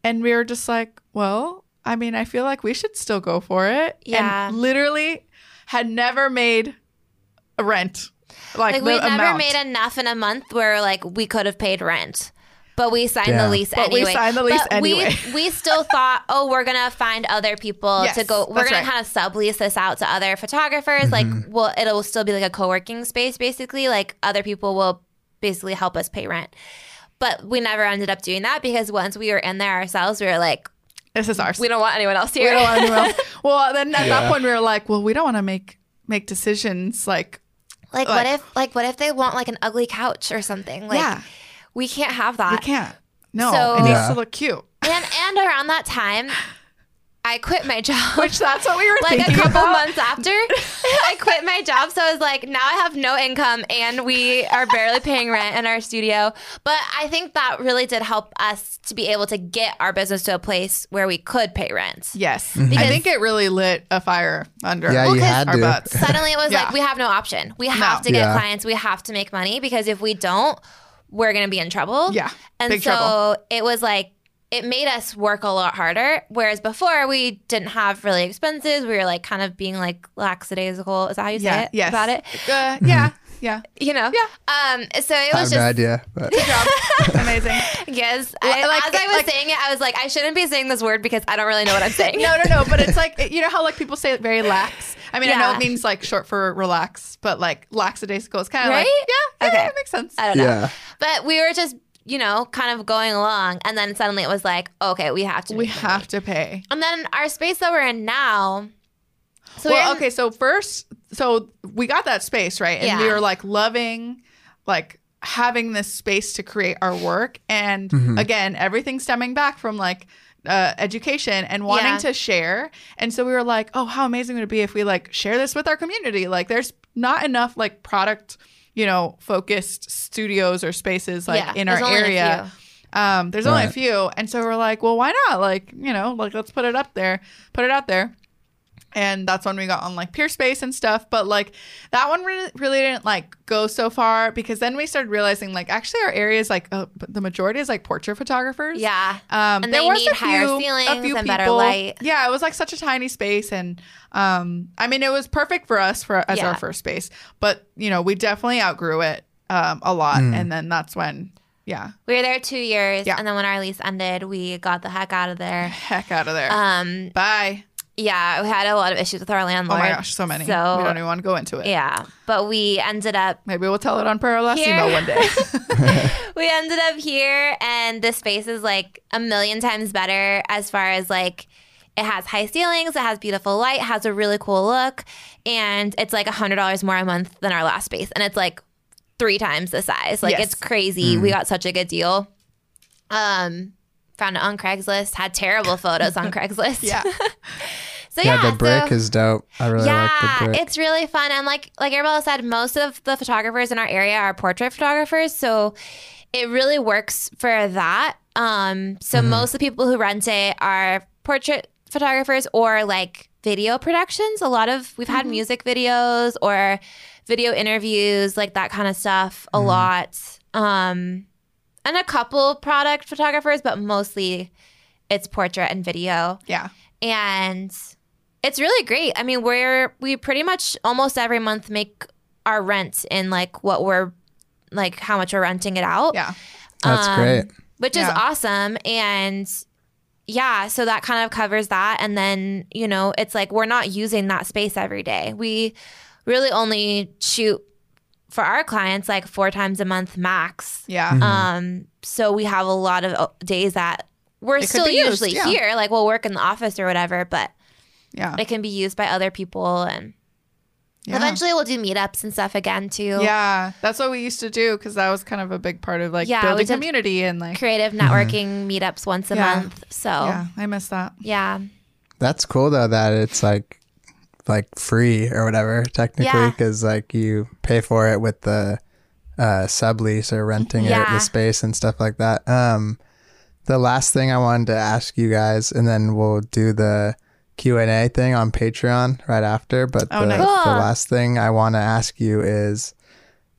B: and we were just like, well, I mean, I feel like we should still go for it.
C: Yeah.
B: and literally had never made a rent. Like,
C: Like we never
B: amount.
C: made enough in a month where like we could have paid rent. But we signed
A: Yeah.
C: the lease
B: But we
C: anyway.
B: signed the lease
C: But we-
B: anyway.
C: We, still thought, oh, we're gonna find other people
B: Yes,
C: to go. We're gonna
B: right.
C: kind of sublease this out to other photographers. Like, mm-hmm. well, it'll still be like a co-working space, basically. Like other people will basically help us pay rent. But we never ended up doing that because once we were in there ourselves, we were like,
B: This is ours.
C: we don't want anyone else here.
B: We don't want anyone else. Well, then at
A: Yeah.
B: that point we were like, well, we don't want to make make decisions like
C: like,
B: Like-
C: what if, like, what if they want like an ugly couch or something? Like,
B: Yeah.
C: We can't have that.
B: we can't. No,
C: So-
B: it needs
A: Yeah.
B: to look cute.
C: And and around that time, I quit my job.
B: Which that's what we were
C: like a couple
B: about.
C: months after I quit my job. So I was like, now I have no income and we are barely paying rent in our studio. But I think that really did help us to be able to get our business to a place where we could pay rent.
B: Yes, mm-hmm.
C: Because-
B: I think it really lit a fire under
A: Yeah,
B: our
A: you had to.
B: butts.
C: Suddenly it was
B: Yeah.
C: like, we have no option. We have
B: No.
C: to get
A: Yeah.
C: clients. We have to make money because if we don't, we're going to be in trouble.
B: Yeah,
C: And
B: big
C: so
B: trouble.
C: it was like, it made us work a lot harder. Whereas before we didn't have really expenses. We were like kind of being like lackadaisical. Is that how you say
B: Yeah,
C: it?
B: yes.
C: About it?
B: Uh, yeah, yeah.
C: You know?
B: Yeah.
C: Um, so it
A: I
C: was
A: have no
C: just,
A: idea. But
B: Good job. Amazing.
C: yes. I,
B: like-
C: as I was
B: like-
C: saying it, I was like, I shouldn't be saying this word because I don't really know what I'm saying.
B: No, no, no. But it's like you know how like people say it very lax. I mean, I know
C: Yeah.
B: it means like short for relax, but like lackadaisical is kind of like
C: Right?
B: yeah, yeah,
C: Okay.
B: it makes sense.
C: I don't know.
A: yeah.
C: But we were just, you know, kind of going along. And then suddenly it was like, okay, we have to.
B: we
C: make money.
B: have to pay.
C: And then our space that we're in now. So
B: well,
C: we're in-
B: okay, so first, so we got that space, right? And we were like loving, like having this space to create our work. And
A: Mm-hmm.
B: again, everything stemming back from like uh, education and wanting
C: Yeah.
B: to share. And so we were like, oh, how amazing would it be if we like share this with our community? Like, there's not enough like product, you know, focused studios or spaces like
C: Yeah,
B: in our area. Um, there's only a few, and so we're like, well, why not? Like, you know, like let's put it up there, put it out there, and that's when we got on like Peerspace and stuff. But like that one really, really didn't like go so far because then we started realizing like actually our area is like uh, the majority is like portrait photographers.
C: yeah.
B: Um,
C: And
B: there
C: they
B: was
C: need
B: a
C: higher
B: few,
C: ceilings
B: a few
C: and better
B: people.
C: light.
B: Yeah, it was like such a tiny space, and um, I mean, it was perfect for us for as
C: Yeah.
B: our first space. But you know, we definitely outgrew it um, a lot, and then that's when, yeah,
C: We were there two years.
B: Yeah.
C: And then when our lease ended, we got the heck out of there.
B: heck out of there.
C: Um,
B: Bye.
C: Yeah, we had a lot of issues with our landlord.
B: Oh my gosh, so many.
C: So
B: we don't even want to go into it.
C: yeah, but we ended up
B: Maybe we'll tell it on Per Our Last
C: Here.
B: email one day.
C: we ended up here and the space is like a million times better as far as like it has high ceilings it has beautiful light has a really cool look and it's like a hundred dollars more a month than our last space and it's like three times the size like
B: Yes.
C: it's crazy we got such a good deal um found it on craigslist had terrible photos on craigslist
B: yeah.
C: So
A: yeah,
C: yeah,
A: the brick
C: so-
A: is dope. I really
C: yeah,
A: like the brick.
C: it's really fun. And like like Arabella said, most of the photographers in our area are portrait photographers, so it really works for that. Um, so
A: Mm-hmm.
C: most of the people who rent it are portrait photographers or like video productions. A lot of we've had music videos or video interviews, like that kind of stuff. A
A: Mm-hmm.
C: lot. Um, and a couple product photographers, but mostly it's portrait and video.
B: Yeah.
C: And it's really great. I mean, we're we pretty much almost every month make our rent in like what we're like how much we're renting it out.
B: Yeah.
A: That's
C: Um,
A: great.
C: Which is awesome. And yeah, so that kind of covers that. And then, you know, it's like we're not using that space every day. We really only shoot for our clients like four times a month max.
B: Yeah.
A: Mm-hmm.
C: Um, so we have a lot of days that we're
B: could
C: still
B: be used,
C: usually
B: yeah.
C: here. Like we'll work in the office or whatever, but
B: Yeah.
C: it can be used by other people and
B: Yeah.
C: eventually we'll do meetups and stuff again too.
B: Yeah, that's what we used to do because that was kind of a big part of like
C: Yeah, we
B: building community and like.
C: Creative networking meetups once a
B: Yeah.
C: month. So
B: Yeah, I miss that.
C: yeah.
A: That's cool though that it's like like free or whatever technically
C: Yeah.
A: because like you pay for it with the uh, sublease or renting it the space and stuff like that. Um, the last thing I wanted to ask you guys, and then we'll do the Q and A thing on Patreon right after. But
B: Oh,
A: the,
B: nice.
A: the last thing I want to ask you is,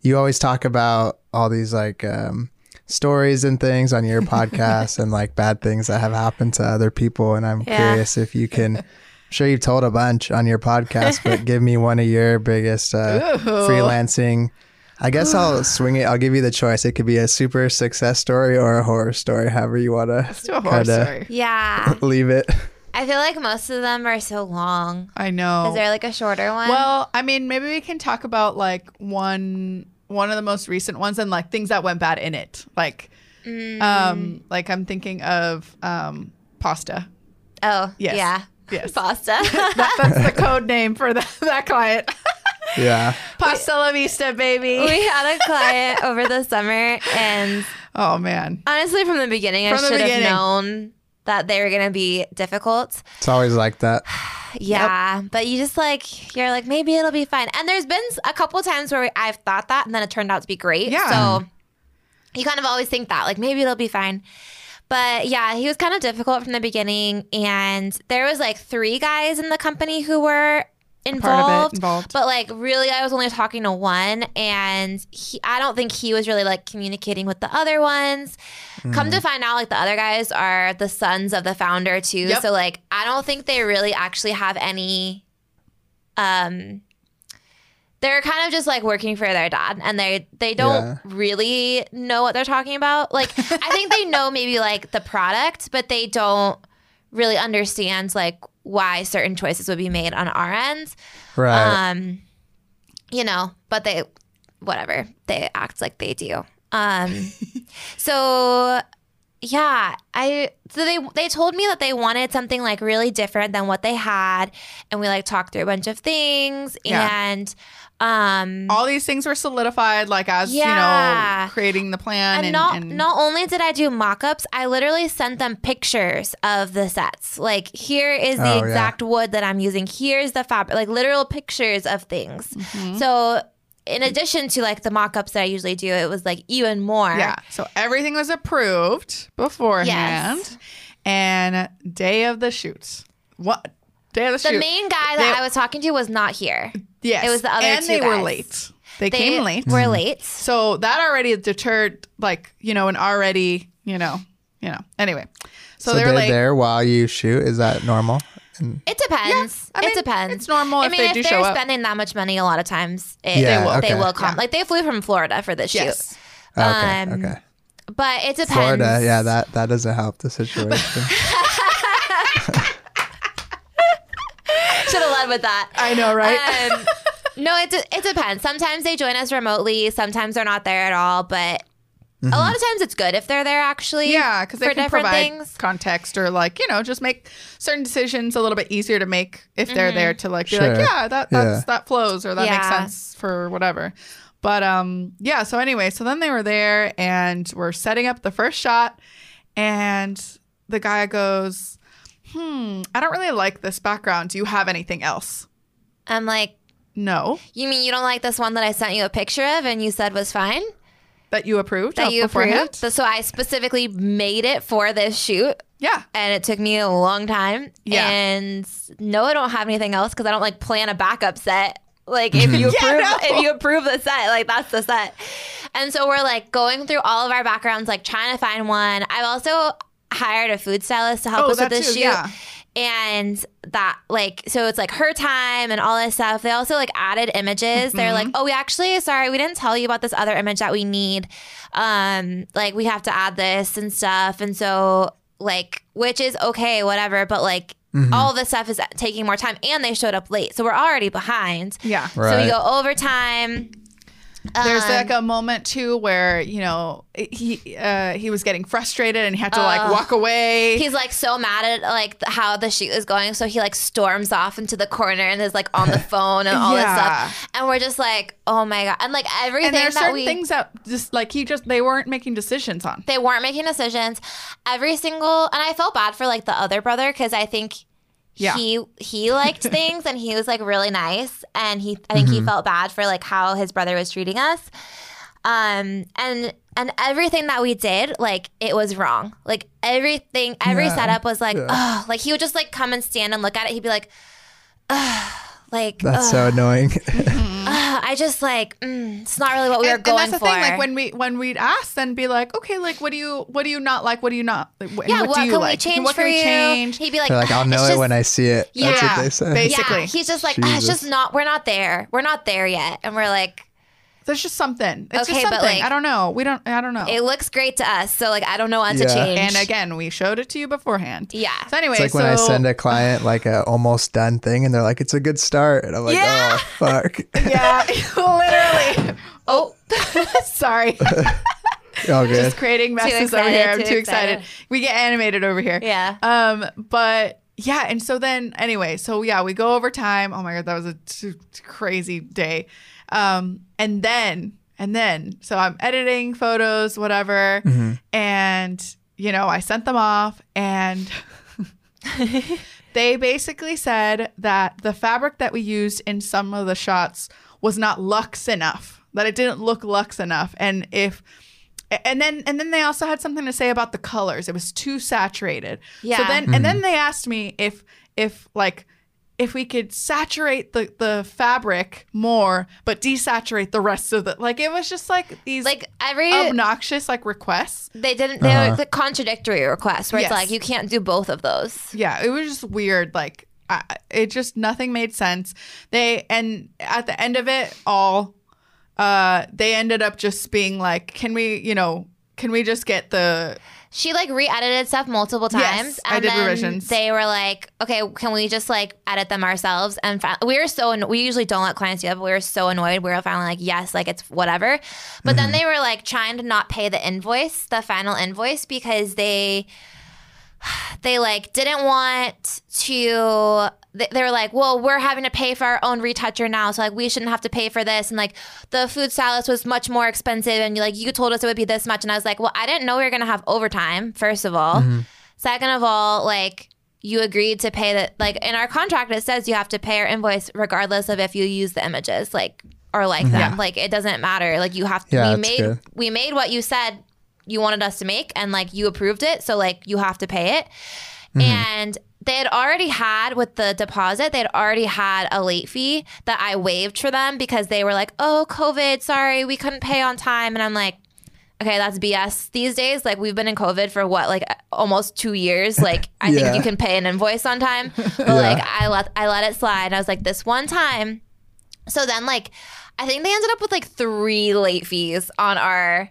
A: you always talk about all these like um, stories and things on your podcast and like bad things that have happened to other people, and I'm
C: Yeah.
A: curious if you can. I'm sure you've told a bunch on your podcast, but give me one of your biggest uh, freelancing. I guess I'll swing it. I'll give you the choice. It could be a super success story or a horror story, however you want to.
B: Let's
A: to
B: do a horror
A: Kinda.
B: story.
C: Yeah.
A: leave it.
C: I feel like most of them are so long.
B: I know.
C: Is there like a shorter one?
B: well, I mean, maybe we can talk about like one one of the most recent ones and like things that went bad in it. Like,
C: Mm.
B: um, like I'm thinking of um, pasta.
C: oh,
B: Yes.
C: yeah.
B: Yes.
C: Pasta.
B: That, that's the code name for that, that client.
A: Yeah.
B: Pasta la vista, baby.
C: we had a client over the summer, and
B: oh man.
C: honestly, from the beginning, I
B: From the
C: should have known that they were going to be difficult.
A: It's always like that.
C: Yeah, but you just like you're like maybe it'll be fine. And there's been a couple times where I've thought that, and then it turned out to be great.
B: Yeah.
C: So you kind of always think that, like maybe it'll be fine. But yeah, he was kind of difficult from the beginning, and there was like three guys in the company who were involved.
B: involved.
C: But like really, I was only talking to one, and he, I don't think he was really like communicating with the other ones. Come to find out, like the other guys are the sons of the founder too.
B: Yep.
C: So like, I don't think they really actually have any. Um, they're kind of just like working for their dad, and they they don't
A: Yeah.
C: really know what they're talking about. Like, I think they know maybe like the product, but they don't really understand like why certain choices would be made on our ends.
A: Right.
C: Um, you know, but they, whatever, they act like they do. Um, so yeah, I so they they told me that they wanted something like really different than what they had, and we like talked through a bunch of things,
B: Yeah.
C: and um,
B: All these things were solidified, like as you know, creating the plan
C: and,
B: and,
C: not
B: and-
C: not only did I do mock-ups, I literally sent them pictures of the sets. Like here is the
A: Oh, yeah.
C: exact wood that I'm using. Here's the fabric, like literal pictures of things.
B: Mm-hmm.
C: So in addition to like the mock-ups that I usually do, it was like even more.
B: Yeah. So everything was approved beforehand.
C: Yes.
B: And day of the shoots. What day of the,
C: The
B: shoot?
C: main guy
B: They-
C: that I was talking to was not here.
B: yes.
C: it was the other
B: and
C: two
B: they were
C: guys.
B: late. They,
C: They
B: came late.
C: We're late.
B: So that already deterred like, you know, an already, you know, you know. Anyway. So,
A: so
B: they
A: they
B: were
A: are
B: late.
A: there while you shoot. Is that normal? And
C: It depends.
B: I mean,
C: it depends.
B: it's normal
C: I
B: if
C: mean,
B: they
C: if
B: do
C: they're
B: show up.
C: spending that much money, a lot of times it,
A: Yeah,
C: they will. They
A: okay.
C: will come.
B: Yeah.
C: Like they flew from Florida for this
B: Yes.
C: shoot.
A: okay,
C: Um,
A: okay.
C: But it depends.
A: Florida, yeah, that that doesn't help the situation.
C: should have led with that.
B: I know, right?
C: Um, no, it de- it depends. Sometimes they join us remotely. Sometimes they're not there at all. But a lot of times it's good if they're there actually.
B: yeah, because they
C: for
B: can
C: different
B: provide
C: things.
B: context or like, you know, just make certain decisions a little bit easier to make if they're there to like be
A: Sure.
B: like, yeah, that that's
A: Yeah.
B: that flows or that makes sense for whatever. But um yeah, so anyway, so then they were there and we're setting up the first shot and the guy goes, "Hmm, I don't really like this background. Do you have anything else?"
C: I'm like,
B: No.
C: you mean you don't like this one that I sent you a picture of and you said was fine?
B: That you approved
C: That
B: of
C: you
B: beforehand?
C: approved? So I specifically made it for this shoot.
B: Yeah.
C: and it took me a long time.
B: Yeah.
C: And no, I don't have anything else because I don't like plan a backup set. Like if you approve,
B: no.
C: if you approve the set, like that's the set. And so we're like going through all of our backgrounds, like trying to find one. I've also hired a food stylist to help
B: Oh,
C: us with
B: that
C: this
B: too,
C: shoot.
B: yeah.
C: And that like so it's like her time and all this stuff. They also like added images. They're
B: Mm-hmm.
C: like, oh, we actually sorry, we didn't tell you about this other image that we need. Um, like we have to add this and stuff. And so like which is okay, whatever. But like
B: Mm-hmm.
C: all this stuff is taking more time, and they showed up late, so we're already behind.
B: Yeah.
C: So we go overtime.
B: There's
C: Um,
B: like a moment too where you know he uh, he was getting frustrated and he had to like walk away.
C: He's like so mad at like how the shoot is going, so he like storms off into the corner and is like on the phone and all this stuff. And we're just like, oh my god! And like everything
B: and there's
C: that
B: certain
C: we
B: things that just like he just they weren't making decisions on.
C: they weren't making decisions. Every single and I felt bad for like the other brother because I think
B: Yeah.
C: he he liked things and he was like really nice and he I think he felt bad for like how his brother was treating us. Um and and everything that we did like it was wrong. Like everything every
A: Yeah.
C: setup was like
A: Yeah.
C: oh like he would just like come and stand and look at it. He'd be like Ugh, like
A: That's
C: ugh,
A: so annoying.
C: ugh, I just like mm, it's not really what we were
B: and,
C: going
B: and that's the
C: for.
B: thing. Like when we when we'd ask, then be like, okay, like what do you what do you not like? What do you not? Like, what,
C: yeah,
B: what,
C: what,
B: do you
C: can
B: like?
C: we change
B: what
C: for
B: can we
C: you?
B: change?
C: He'd be like,
A: They're like, I'll know it
C: just-
A: when I see it. That's
B: Yeah,
A: what they say.
B: basically.
C: Yeah, he's just like, ah, it's just not. We're not there. We're not there yet. And we're like,
B: There's just something. It's
C: Okay,
B: just
C: but,
B: something.
C: like-
B: I don't know. We don't. I don't know.
C: it looks great to us. So like, I don't know what
A: Yeah.
C: to change.
B: and again, we showed it to you beforehand.
C: Yeah.
B: So anyway,
A: It's like
B: so
A: when I send a client like a almost done thing and they're like, it's a good start. And I'm like,
C: Yeah.
A: oh, fuck.
B: yeah, literally.
C: oh,
B: Sorry,
A: All good.
B: just creating messes over here. I'm
C: too
B: too excited.
C: excited.
B: We get animated over here.
C: yeah.
B: Um, but yeah, and so then anyway, so yeah, we go over time. Oh my god, that was a t- t- crazy day. Um, and then and then so I'm editing photos, whatever, and you know I sent them off, and they basically said that the fabric that we used in some of the shots was not luxe enough, that it didn't look luxe enough, and if and then and then they also had something to say about the colors. It was too saturated.
C: Yeah.
B: So then and then they asked me if if like if we could saturate the the fabric more but desaturate the rest of the like it was just like these
C: Like every
B: obnoxious like requests.
C: they didn't. They
A: Uh-huh.
C: were the contradictory requests where
B: Yes.
C: it's like you can't do both of those.
B: Yeah, it was just weird like I, it just nothing made sense. They and at the end of it all uh they ended up just being like can we, you know, can we just get the
C: She like re-edited stuff multiple times.
B: Yes,
C: times,
B: I did
C: then
B: revisions.
C: they were like, "Okay, can we just like edit them ourselves?" And fi- we were so we usually don't let clients do that, but we were so annoyed. We were finally like, "Yes, like it's whatever." But then mm-hmm. they were like trying to not pay the invoice, the final invoice, because they they like didn't want to they they were like well we're having to pay for our own retoucher now so like we shouldn't have to pay for this. And like the food stylist was much more expensive and you like you told us it would be this much and i was like well i didn't know we were going to have overtime first of all. Mm-hmm. Second of all like you agreed to pay that like in our contract it says you have to pay our invoice regardless of if you use the images like or like mm-hmm. them. Like it doesn't matter. Like you have to,
A: Yeah,
C: we
A: that's
C: made
A: good.
C: we made what you said you wanted us to make and like you approved it so like you have to pay it. Mm-hmm. And they had already had with the deposit they'd already had a late fee that i waived for them because they were like oh covid sorry we couldn't pay on time. And i'm like okay that's bs these days. Like we've been in covid for what like almost two years. Like i
A: Yeah.
C: think you can pay an invoice on time. But like i let i let it slide. I was like this one time. So then, like, I think they ended up with like three late fees on our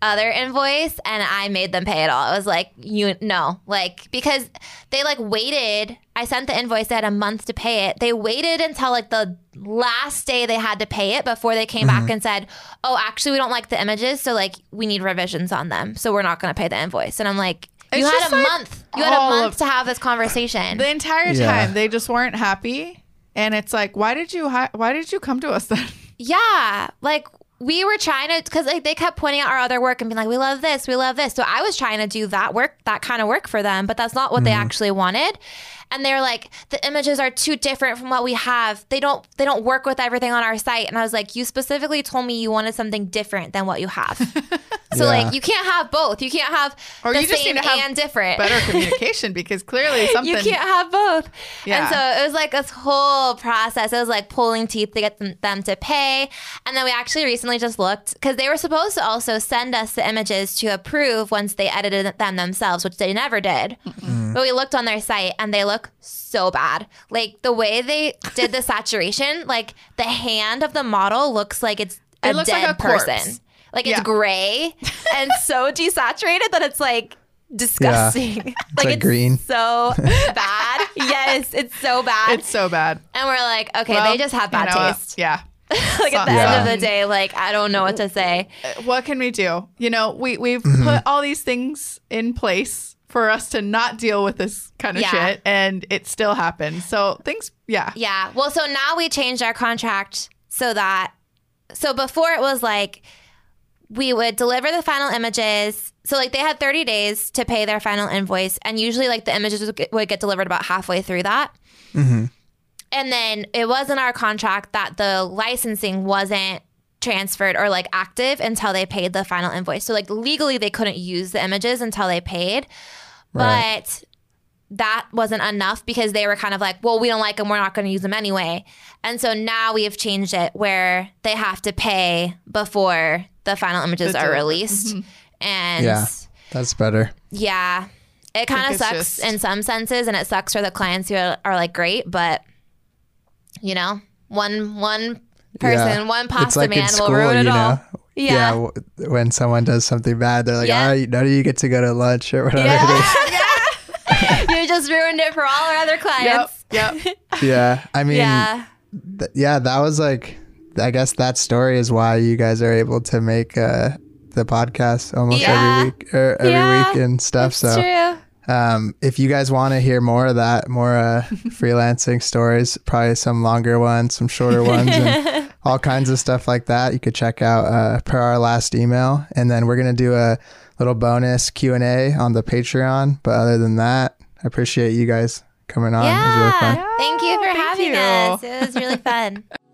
C: other invoice, and I made them pay it all. I was like, you no, like because they like waited. I sent the invoice. They had a month to pay it. They waited until like the last day they had to pay it before they came back mm-hmm. and said, "Oh, actually, we don't like the images, so like we need revisions on them, so we're not going to pay the invoice." And I'm like. You
B: It's
C: had a
B: like
C: month. You had a month to have this conversation.
B: the entire
A: Yeah.
B: time they just weren't happy and it's like why did you hi- why did you come to us then?
C: Yeah, like we were trying to because like they kept pointing out our other work and being like, "We love this, we love this." So I was trying to do that work, that kind of work for them, but that's not what they mm-hmm. actually wanted. And they're like the images are too different from what we have they don't they don't work with everything on our site and i was like you specifically told me you wanted something different than what you have so
A: Yeah.
C: like you can't have both you can't have
B: Or
C: the
B: you just
C: same
B: need to have
C: and different
B: Better communication because clearly something.
C: you can't have both.
B: Yeah.
C: And so it was like this whole process. It was like pulling teeth to get them, them to pay. And then we actually recently just looked because they were supposed to also send us the images to approve once they edited them themselves, which they never did. But we looked on their site and they look so bad. Like the way they did the saturation, like the hand of the model looks like it's a
B: It looks like
C: dead
B: a corpse.
C: person. Like it's
B: Yeah.
C: gray and so desaturated that it's like disgusting. like,
A: like green.
C: so bad. yes, it's so bad.
B: It's so bad.
C: and we're like, okay,
B: Well,
C: they just have
B: you
C: bad
B: know what?
C: taste.
B: Yeah.
C: like at the
A: Yeah.
C: end of the day, like I don't know what to say.
B: What can we do? You know, we we've
A: Mm-hmm.
B: put all these things in place for us to not deal with this kind of
C: Yeah.
B: shit, and it still happens. So things, yeah,
C: Yeah. Well, so now we changed our contract so that so before it was like we would deliver the final images. So like they had 30 days to pay their final invoice and usually like the images would get, would get delivered about halfway through that. Mm-hmm. And then it was in our contract that the licensing wasn't transferred or like active until they paid the final invoice. So like legally they couldn't use the images until they paid.
A: Right.
C: But that wasn't enough because they were kind of like, well, we don't like them. We're not going to use them anyway. And so now we have changed it where they have to pay before the final images are released. Mm-hmm. And
A: Yeah. That's better.
C: yeah, it kind of sucks
B: just-
C: in some senses, and it sucks for the clients who are, are like great, but you know, one one person,
A: Yeah.
C: one pasta
A: like
C: man
A: school,
C: will ruin it
A: you
C: all.
A: Know.
C: Yeah.
A: w- when someone does something bad, they're like,
C: Yeah.
A: "All right, none of you get to go to lunch or whatever it
C: you just ruined it for all our other
B: yep,
C: clients.
B: yep.
A: is." Yeah. I mean,
C: Yeah.
A: th- yeah, that was like, I guess that story is why you guys are able to make uh, the podcast almost
C: Yeah.
A: every week or every
C: Yeah.
A: week and stuff.
C: It's
A: so,
C: true.
A: um, if you guys want to hear more of that, more uh, freelancing stories, probably some longer ones, some shorter ones, and all kinds of stuff like that, you could check out uh, per our last email. And then we're gonna do a little bonus Q and A on the Patreon. But other than that, I appreciate you guys coming on. It was really fun.
C: Yeah. Thank you for
B: Thank
C: having
B: you.
C: us. It was really fun.